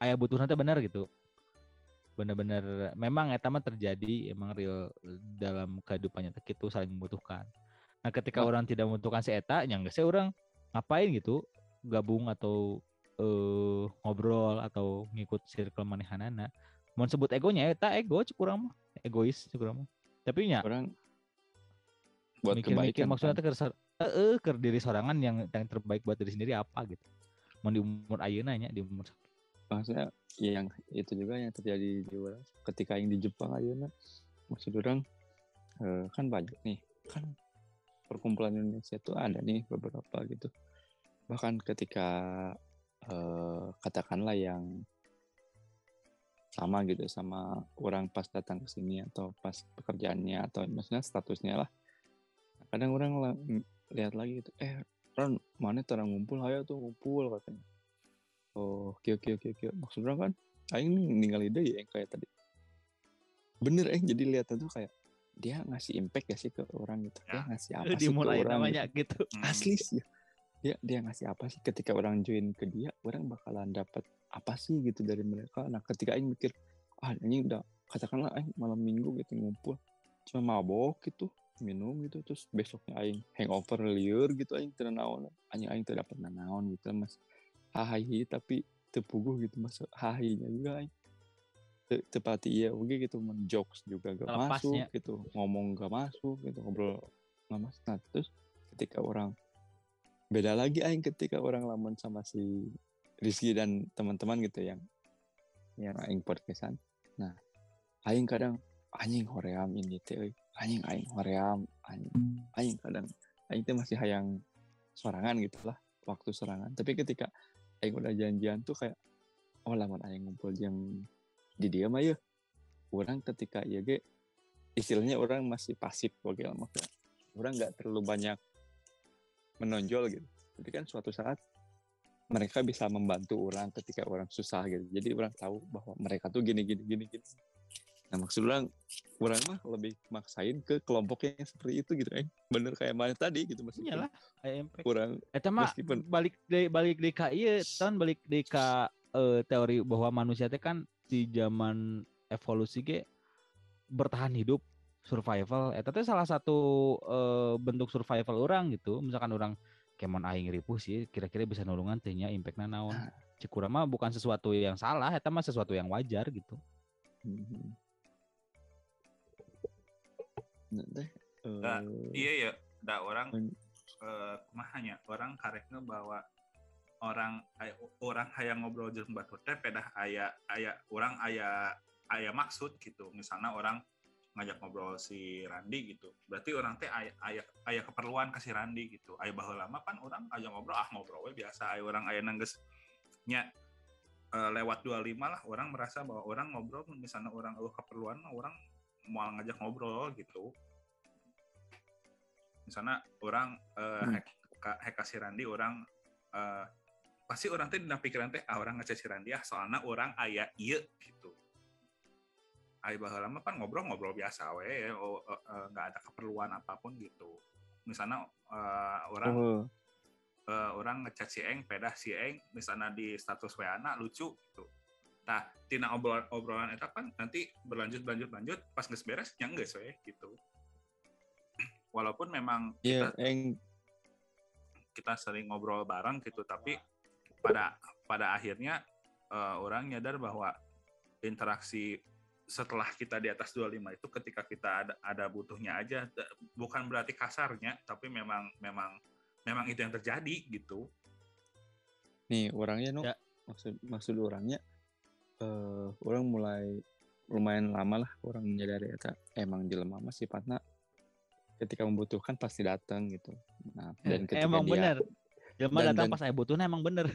ayah butuh nanti benar gitu. Benar-benar memang eta mah terjadi emang real dalam kehidupannya itu saling membutuhkan. Nah ketika Oh. orang tidak membutuhkan si eta yang geus orang ngapain gitu gabung atau eh ngobrol atau ngikut circle manehanana mau sebut egonya eta ego cek urang mah. Egois cek urang mah. Tapi nya orang buat mikir-mikir kebaikan maksudnya kan. teh keur sor- eh keur diri sorangan yang yang terbaik buat diri sendiri apa gitu. Mau di umur ayeuna nya di umur maksudnya ya yang itu juga yang terjadi di orang ketika yang di Jepang aja maksud orang eh, kan banyak nih kan perkumpulan Indonesia itu ada nih beberapa gitu. Bahkan ketika eh, katakanlah yang sama gitu sama orang pas datang ke sini atau pas pekerjaannya atau maksudnya statusnya lah. Kadang orang lihat lagi gitu eh Ron mana tuh orang ngumpul? Ayo tuh ngumpul katanya. Oh oke oke oke oke. Maksud orang kan aing ninggal ide ya yang kayak tadi. Bener eh jadi lihat tuh kayak dia ngasih impact ya sih ke orang gitu? Dia Ya. ngasih apa sih ke orang namanya gitu? gitu. Asli sih dia dia ngasih apa sih? Ketika orang join ke dia orang bakalan dapat apa sih gitu dari mereka? Nah ketika aing mikir ah ini udah katakanlah aing malam minggu gitu ngumpul cuma mabok gitu minum gitu terus besoknya aing hangover liur gitu aing tidak naon. Aing aing tidak dapat naon gitu mas. Hahahi tapi tepuguh gitu mas. Hahinya juga aing. Te- tepati iya oke gitu men jokes juga gak masuk gitu ngomong gak masuk gitu ngobrol gak masuk. Nah terus ketika orang beda lagi aing ketika orang lamun sama si Rizky dan teman-teman gitu yang yang aing podcastan. Nah aing kadang anjing hoream ini teh anjing aing hoream. Anjing aing kadang aing teh masih hayang sorangan gitu lah waktu serangan tapi ketika aing udah janjian tuh kayak oh lamun aing ngumpul jam di dia mah ya orang ketika ya ge istilahnya orang masih pasif maksudnya. Orang nggak terlalu banyak menonjol gitu. Tapi kan suatu saat mereka bisa membantu orang ketika orang susah gitu. Jadi orang tahu bahwa mereka tuh gini gini gini gini. Nah maksud orang orang mah lebih maksain ke kelompok yang seperti itu gitu eh. Bener kayak mana tadi gitu maksudnya. Impact kurang Eta mah Meskipun- balik di balik di ka ieu tahun balik di ka eh, teori bahwa manusia teh kan di zaman evolusi ge bertahan hidup survival eta teh salah satu eh, bentuk survival orang gitu misalkan orang kemon aing ripuh sih kira-kira bisa nulungan teh nya impactna naon Nah. Cikura mah bukan sesuatu yang salah eta mah sesuatu yang wajar gitu Mhm. Nah, Nah, eh, iya ya da orang Hmm. eh kumahanya orang kareknya bahwa orang ay- orang hayang ngobrol jeung batur teh pedah aya aya orang aya aya maksud gitu misalnya orang ngajak ngobrol si Randi gitu. Berarti orang teh aya aya, aya keperluan ke si Randi gitu. Aya baheula lama kan orang aja ngobrol ah ngobrol we biasa. Aya orang aya nangges nya eh, lewat 25 lah orang merasa bahwa orang ngobrol misalnya orang eueuh keperluan orang mau ngajak ngobrol gitu. Misalnya orang eh, Hmm. hek, kasih Randi orang eh, pasti orang teh dina pikiran teh ah orang ngecek si Randi ah soalnya orang aya iya gitu Baheula mah kan ngobrol-ngobrol biasa we oh, eh, eh, nggak ada keperluan apa pun gitu misalnya eh, orang oh, eh, orang ngechat si Eng, pedah si Eng, misalnya di status WA anak lucu gitu. Nah, tina obrolan obrolan eta kan nanti berlanjut berlanjut lanjut pas geus beres yang geus we gitu. Walaupun memang iya kita eng kita sering ngobrol bareng gitu, tapi pada pada akhirnya eh, orang nyadar bahwa interaksi setelah kita di atas 25 itu ketika kita ada ada butuhnya aja bukan berarti kasarnya tapi memang memang memang itu yang terjadi gitu. nih orangnya no Ya. maksud maksud orangnya eh orang mulai lumayan lama lah orang menyadari eta. Emang jelema mah sifatnya ketika membutuhkan pasti datang gitu. Nah dan ketika emang dia bener. Jelema Dan- datang dan- pas saya butuhnya emang bener.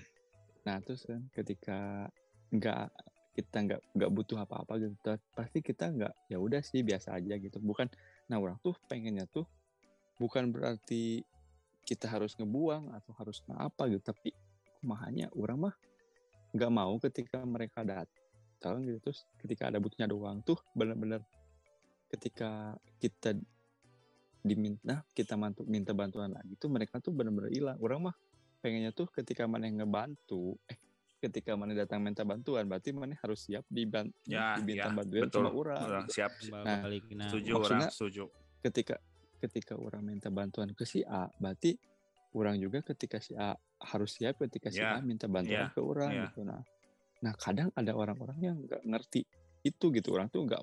Nah terus kan ketika nggak kita nggak nggak butuh apa-apa gitu. Pasti kita nggak ya udah sih biasa aja gitu. Bukan nah orang tuh pengennya tuh bukan berarti kita harus ngebuang atau harus apa gitu tapi kumahanya orang mah nggak mau ketika mereka datang gitu. Terus ketika ada butuhnya doang tuh bener-bener ketika kita diminta kita mantu, minta bantuan lagi tuh mereka tuh bener-bener hilang. Orang mah pengennya tuh ketika mana yang ngebantu eh ketika mana datang minta bantuan berarti mana harus siap diban Ya, diminta ya, bantuan betul. sama orang Orang gitu. siap Nah, balik nah setuju maksudnya- orang setuju. ketika ketika orang minta bantuan ke si A berarti orang juga ketika si A harus siap ketika si Ya, A minta bantuan ya, ke orang ya. gitu nah nah kadang ada orang-orang yang nggak ngerti itu gitu orang tuh nggak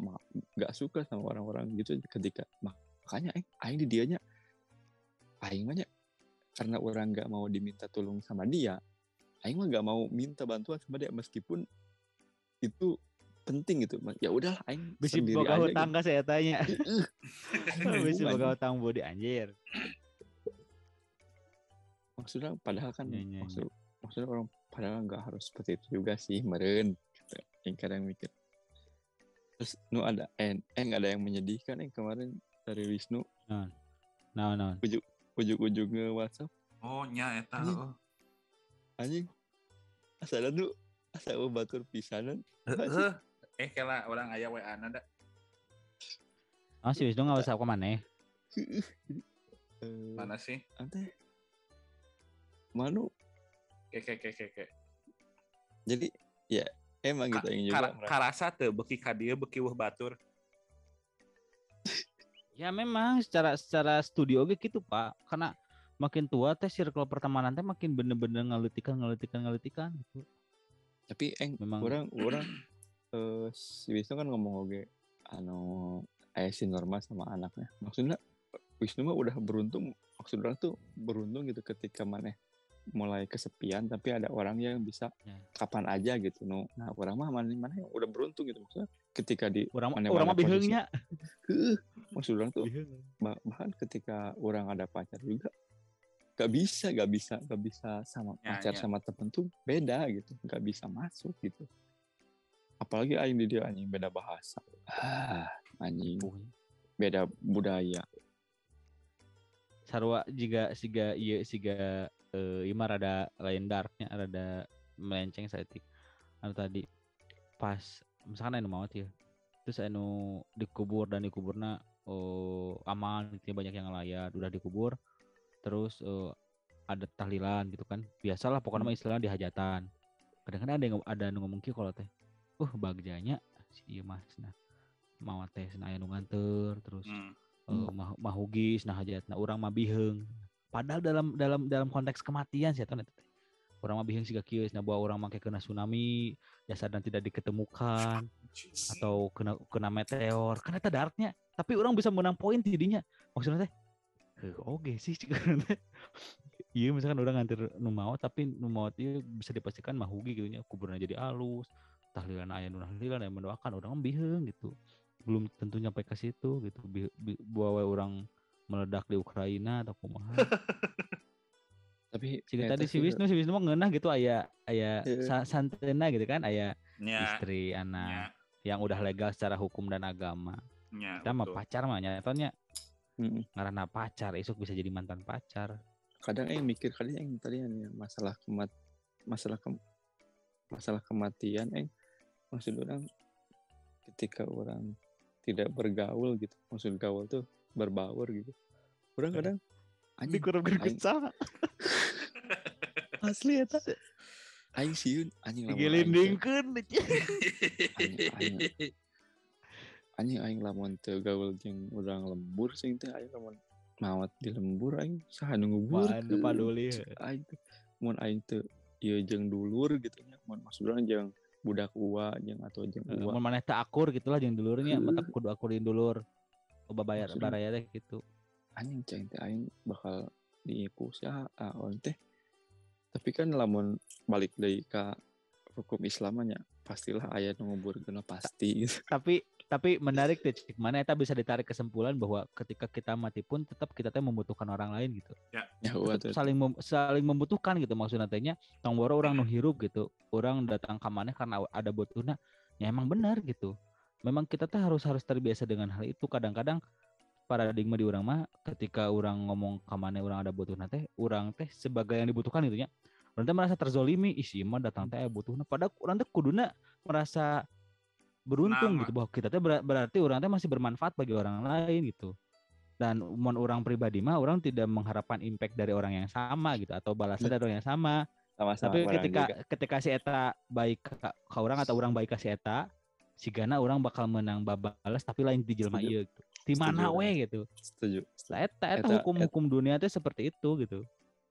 nggak suka sama orang-orang gitu ketika makanya eh aing di dianya aing mah nya, karena orang nggak mau diminta tolong sama dia aing mah nggak mau minta bantuan sama dia meskipun itu penting gitu ya udah aing bisa sendiri boga aja hutang gitu. ka saya tanya bingung, boga hutang bodi anjir maksudnya padahal kan iya, iya. maksud maksudnya orang padahal nggak harus seperti itu juga sih meren gitu. yang kadang mikir terus nu ada en eng ada yang menyedihkan yang kemarin dari Wisnu Nah, nah. ujuk-ujuknya WhatsApp Oh, nya eta. Anjing. oh. Anjing asal tuh asal batur pisanan. Eh, kela orang aya WA nada. Oh, si Wisnu nggak usah ke mana? Eh, Mana sih? ante manu Ke ke ke ke ke. jadi ya emang gitu yang juga Karasa teu beki ka dieu beki weuh batur. Ya memang secara secara studio gitu pak, karena makin tua teh circle pertemanan teh makin bener-bener ngelitikan ngelitikan ngelitikan gitu. tapi eng Memang. orang orang eh si Wisnu kan ngomong oke anu ayah si Norma sama anaknya maksudnya Wisnu mah udah beruntung maksud orang tuh beruntung gitu ketika mana mulai kesepian tapi ada orang yang bisa Ya. kapan aja gitu no nah orang mah mana mana yang udah beruntung gitu maksudnya ketika di Orang Mana- orang mah maksud orang tuh bah- bahkan ketika orang ada pacar juga gak bisa gak bisa gak bisa sama Ya, pacar ya. sama temen tuh beda gitu gak bisa masuk gitu apalagi aing di dia anjing beda bahasa ah, anjing beda budaya Sarwa jika siga iya siga eh ima rada lain darknya rada melenceng saeutik. Anu tadi pas misalkan anu maut ya. Terus anu dikubur dan dikuburna oh aman gitu banyak yang ngelayan udah dikubur terus eh, ada tahlilan gitu kan. Biasalah pokoknya mah istilahnya di hajatan. Kadang-kadang ada yang ada anu ngomong kalau teh uh bagjanya si mas nah mau teh cenah aya nu nganter terus Hmm. eh, mah mahugis nah hajatna urang mah biheung padahal dalam dalam dalam konteks kematian sih teh. Urang mah biheung siga kieu nah bawa urang make kena tsunami jasadna tidak diketemukan atau kena kena meteor. Kan eta tapi orang bisa menang poin tidinya. Maksudnya teh oke sih cikeun teh. iya misalkan orang nganter nu maot tapi nu maot ieu bisa dipastikan mahugi gitu nya kuburna jadi alus tahlilan aya nu tahlilan aya mendoakan orang biheung gitu. Belum tentu nyampe ke situ gitu. Bawa orang meledak di Ukraina atau kumaha. Tapi eta tadi si sih, Wisnu si Wisnu mah ngeunah gitu aya aya Iya. sa- santena gitu kan aya Nya, istri anak yang udah legal secara hukum dan agama. Nya. kita mah pacar mah nyatanya mm, ngaranna pacar esok bisa jadi mantan pacar. Kadang yang mikir kadang yang tadi yang masalah kemat masalah kem, masalah kematian eng maksud orang ketika orang tidak bergaul gitu maksud gaul tuh berbaur gitu. Orang kadang anjing aing- asli eta. Aing siun anjing teu- digilindingkeun Anjing, anjing. Anjing aing lamun teu gaul jeung urang lembur sing teh aing lamun mawat di lembur aing saha nu ngubur Waduh, paduli. aing mun aing teu ieu jeung dulur gitu nya mun maksud urang jeung budak ua jeung atau jeung ua Mun maneh teu akur gitulah jeung dulurnya Heuh. mata kudu akurin dulur loba bayar baraya teh gitu anjing cai teh aing bakal diiku sia aon teh tapi kan lamun balik deui ka hukum Islamnya pastilah aya nu nguburkeun pasti gitu. tapi tapi menarik tuh Cik. mana eta bisa ditarik kesimpulan bahwa ketika kita mati pun tetap kita teh membutuhkan orang lain gitu. Ya. Tuh tetap saling mem- saling membutuhkan gitu maksudnya tehnya tong boro orang nu hirup gitu orang datang ke mana karena ada butuhna ya emang benar gitu. Memang kita tuh harus harus terbiasa dengan hal itu. Kadang-kadang paradigma di orang mah ketika orang ngomong ke mana orang ada butuhna teh orang teh sebagai yang dibutuhkan gitu ya orang teh merasa terzolimi. Isi mah datang teh aya butuhna padahal orang teh kuduna merasa beruntung Nama. gitu bahwa kita teh ber- berarti orang teh masih bermanfaat bagi orang lain gitu. Dan mun orang pribadi mah orang tidak mengharapkan impact dari orang yang sama gitu atau balasan dari orang yang sama. Sama-sama tapi orang ketika juga. ketika si eta baik ke, ke orang atau orang baik ke si eta si Gana orang bakal menang balas tapi lain di jelma ieu gitu. Di mana we gitu. Setuju. Lah eta eta Eta- hukum hukum dunia teh seperti itu gitu.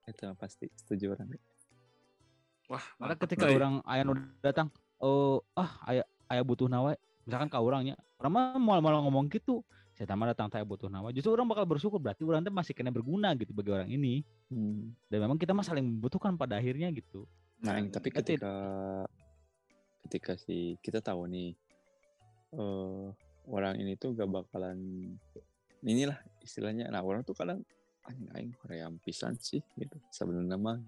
Itu pasti setuju orang Wah, Karena mantap ketika orang aya nu datang oh ah aya aya butuh nawa misalkan ke orangnya orang mah mau malah ngomong gitu. Saya tambah datang saya butuh nawa. Justru orang bakal bersyukur berarti orang teh masih kena berguna gitu bagi orang ini. Hmm. dan memang kita mah saling membutuhkan pada akhirnya gitu. Nah, yang tapi ketika ketika si kita tahu nih eh orang ini tuh gak bakalan inilah istilahnya. Nah, orang tuh kadang anjing aing hoream pisan sih gitu. Sebenarnya mah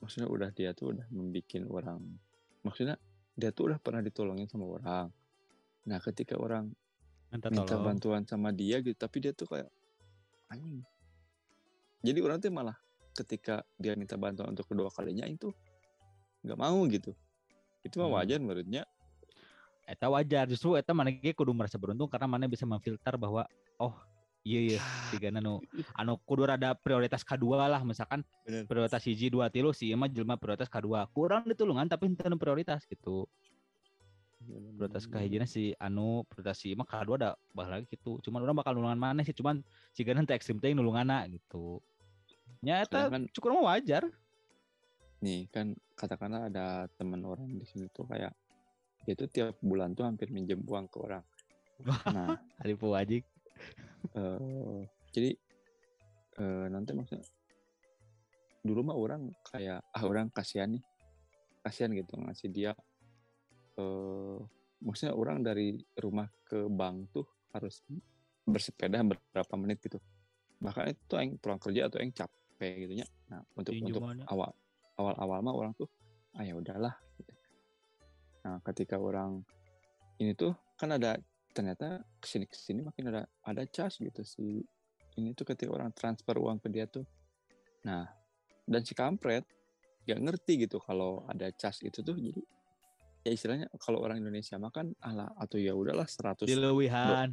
maksudnya udah dia tuh udah membikin orang maksudnya dia tuh udah pernah ditolongin sama orang. Nah ketika orang minta minta bantuan sama dia gitu tapi dia tuh kayak anjing. Jadi orang tuh malah ketika dia minta bantuan untuk kedua kalinya itu nggak mau gitu. Itu mah Hmm. wajar menurutnya. Eta wajar. Justru eta mana kudu merasa beruntung karena mana bisa memfilter bahwa oh iya iya. Tiga anu anu kudu rada prioritas kedua lah. Misalkan Bener. prioritas hiji dua tilu si mah jelema prioritas kedua kurang ditulungan tapi henteu prioritas gitu. Prioritas kahijina si anu prioritas si mah kedua ada bah lagi gitu. Cuman orang bakal nulungan mana sih? Cuman si teu ekstrim teh nulungana gitu. Nya eta Sedangkan cukup mah wajar. Nih kan katakanlah ada teman orang di sini tuh kayak dia tuh tiap bulan tuh hampir minjem uang ke orang. Nah Alipu wajib eh jadi eh nanti maksudnya dulu mah orang kayak ah orang kasihan nih kasihan gitu ngasih dia eh maksudnya orang dari rumah ke bank tuh harus bersepeda berapa menit gitu bahkan itu yang pulang kerja atau yang capek gitu ya nah untuk untuk Pinjamannya. awal awal awal mah orang tuh ah ya udahlah gitu. nah ketika orang ini tuh kan ada ternyata ke sini ke sini makin ada ada cas gitu si ini tuh ketika orang transfer uang ke dia tuh nah dan si kampret gak ngerti gitu kalau ada cas itu tuh jadi ya istilahnya kalau orang Indonesia makan ala atau ya udahlah 100 dilewihan.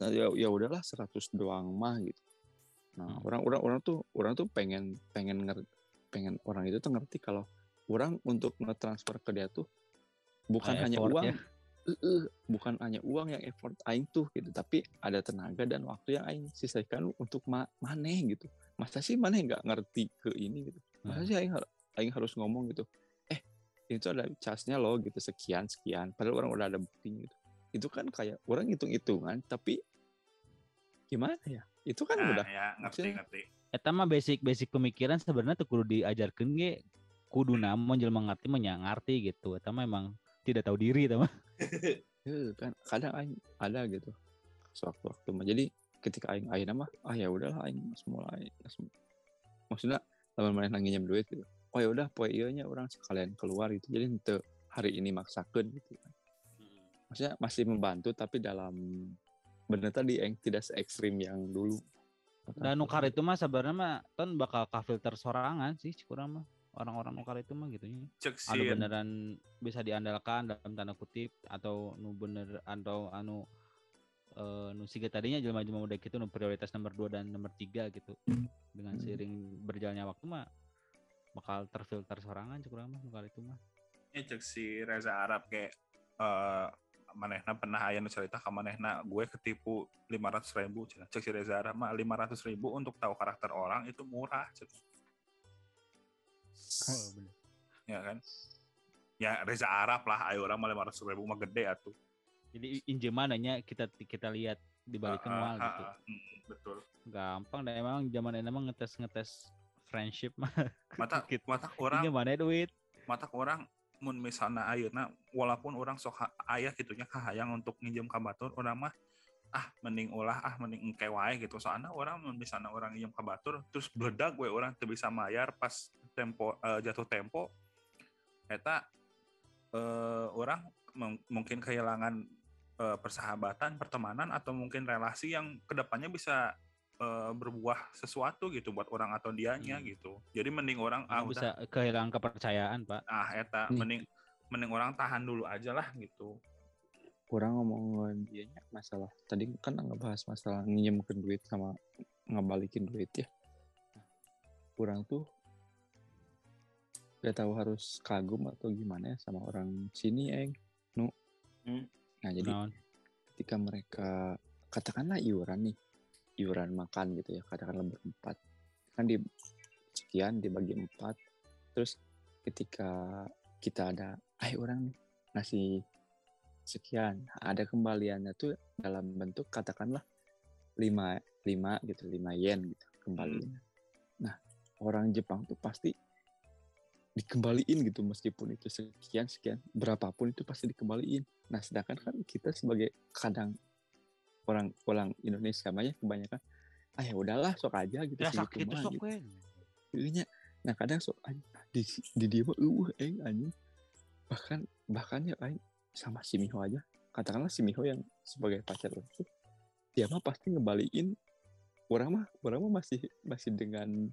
Nah, ya ya udahlah 100 doang mah gitu. Nah, Hmm. orang orang orang tuh orang tuh pengen pengen nger, pengen orang itu tuh ngerti kalau orang untuk nge-transfer ke dia tuh bukan hanya uang, ya. Eh, eh, bukan hanya uang yang effort aing tuh gitu, tapi ada tenaga dan waktu yang aing sisihkan untuk ma maneh gitu. Masa sih maneh nggak ngerti ke ini gitu. Masa Hmm. sih aing, har- aing harus ngomong gitu. Eh, itu ada casnya loh gitu sekian sekian. Padahal orang udah ada buktinya gitu. Itu kan kayak orang hitung-hitungan tapi gimana ya? Itu kan Nah, udah ya ngerti maksudnya- ngerti. eta mah basic basic pemikiran sebenarnya tuh kudu diajarkeun ge kudu namun jelema ngarti mah nya ngarti gitu eta mah emang tidak tahu diri eta mah eh, kan kadang aing ada gitu. Sewaktu-waktu mah. Jadi ketika aing aing mah ah ya udahlah aing mulai geus- maksudnya lamun mana nginjem duit gitu. Oh ya udah poe ieu nya orang sekalian keluar gitu. Jadi henteu hari ini maksakeun gitu. Maksudnya masih membantu tapi dalam bener tadi yang tidak se ekstrim yang dulu. dan nukar itu mah sebenarnya mah ton bakal ka filter sorangan sih kurang mah orang-orang nukar itu mah gitu Cek anu beneran bisa diandalkan dalam tanda kutip atau nu bener atau anu eh nu siga tadinya jelema-jelema udah gitu nu prioritas nomor 2 dan nomor 3 gitu. Dengan Hmm. seiring berjalannya waktu mah bakal terfilter sorangan kurang mah nukar itu mah. Ya cek si Reza Arab kayak eh manehna pernah aya nu cerita ka manehna gue ketipu 500 ribu cek si Reza Arab mah 500 ribu untuk tahu karakter orang itu murah cek. Oh, bener. ya kan? Ya Reza Arab lah ayo orang mah 500 ribu mah gede atuh. Jadi injemananya kita kita lihat di balik Ah, ah, mual ah, gitu. ah. Hmm, betul. Gampang dan emang zaman ini emang ngetes ngetes friendship mah. Mata mata orang Injemannya duit? mata orang mun misalnya ayeuna walaupun orang sok ha- aya gitunya kahayang untuk nginjem ka batur orang mah ah mending ulah ah mending engke wae gitu. Soalnya orang misalnya orang nginjem ka batur terus beledak gue orang tuh bisa mayar pas tempo eh, jatuh tempo. Eta eh, orang mung- mungkin kehilangan eh, persahabatan pertemanan atau mungkin relasi yang ke depannya bisa eh, berbuah sesuatu gitu buat orang atau dianya Hmm. gitu. Jadi mending orang ah Orang udah. bisa kehilangan kepercayaan pak. Ah eta Nih. mending mending orang tahan dulu aja lah gitu kurang ngomongin dia masalah. Tadi kan ngebahas masalah nginjemkeun duit sama ngebalikin duit ya. Kurang tuh gak tahu harus kagum atau gimana ya sama orang sini eng. Nu. Hmm. nah jadi Naon? ketika mereka katakanlah iuran nih iuran makan gitu ya katakanlah berempat. Kan di sekian dibagi empat terus ketika kita ada ah orang nih ngasih sekian ada kembaliannya tuh dalam bentuk katakanlah lima lima gitu lima yen gitu kembaliannya nah orang Jepang tuh pasti dikembaliin gitu meskipun itu sekian sekian berapapun itu pasti dikembaliin nah sedangkan kan kita sebagai kadang orang orang Indonesia mah ya kebanyakan ah ya udahlah sok aja gitu Ya sakit mah, sok gitu. nya. Nah kadang sok di di dia mah eueuh aing anjing. Bahkan bahkan ya aing sama si Miho aja. Katakanlah si Miho yang sebagai pacar orang tuh dia mah pasti ngebalikin orang mah orang mah masih masih dengan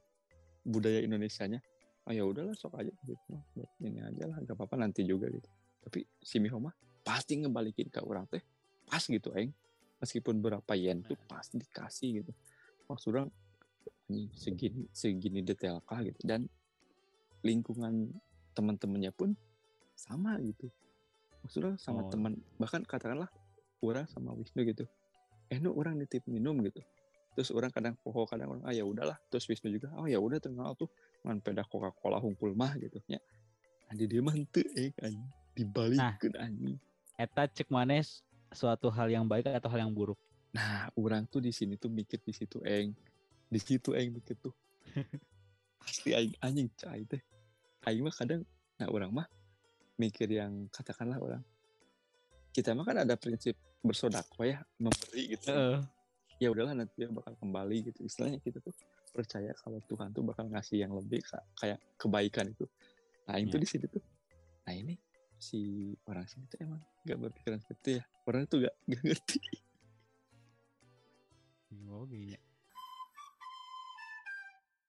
budaya Indonesianya. Ah ya udahlah sok aja gitu. ini aja lah gak apa-apa nanti juga gitu. Tapi si Miho mah pasti ngebalikin ke orang teh pas gitu aing. Meskipun berapa yen tuh pasti dikasih gitu. Maksud orang segini segini detail kah gitu dan lingkungan teman-temannya pun sama gitu maksudnya sama Oh. teman bahkan katakanlah orang sama Wisnu gitu eh nu orang nitip minum gitu terus orang kadang poho kadang orang ah ya udahlah terus Wisnu juga oh ya udah terkenal tuh man peda Coca Cola hungkul mah gitu ya Andi dia mah henteu eh kan dibalikin anjing Eta cek manes suatu hal yang baik atau hal yang buruk. Nah, orang tuh di sini tuh mikir di situ eng. Di situ eng mikir tuh. Pasti aing anjing cai teh. Aing mah kadang nah orang mah mikir yang katakanlah orang kita mah kan ada prinsip bersodako ya memberi gitu. Ya udahlah nanti dia bakal kembali gitu. Istilahnya kita tuh percaya kalau Tuhan tuh bakal ngasih yang lebih ka- kayak kebaikan itu. Nah itu Iya. di situ tuh nah ini si orang sini tuh emang gak berpikiran seperti itu ya. Orang tuh gak, gak ngerti. Oh, iya.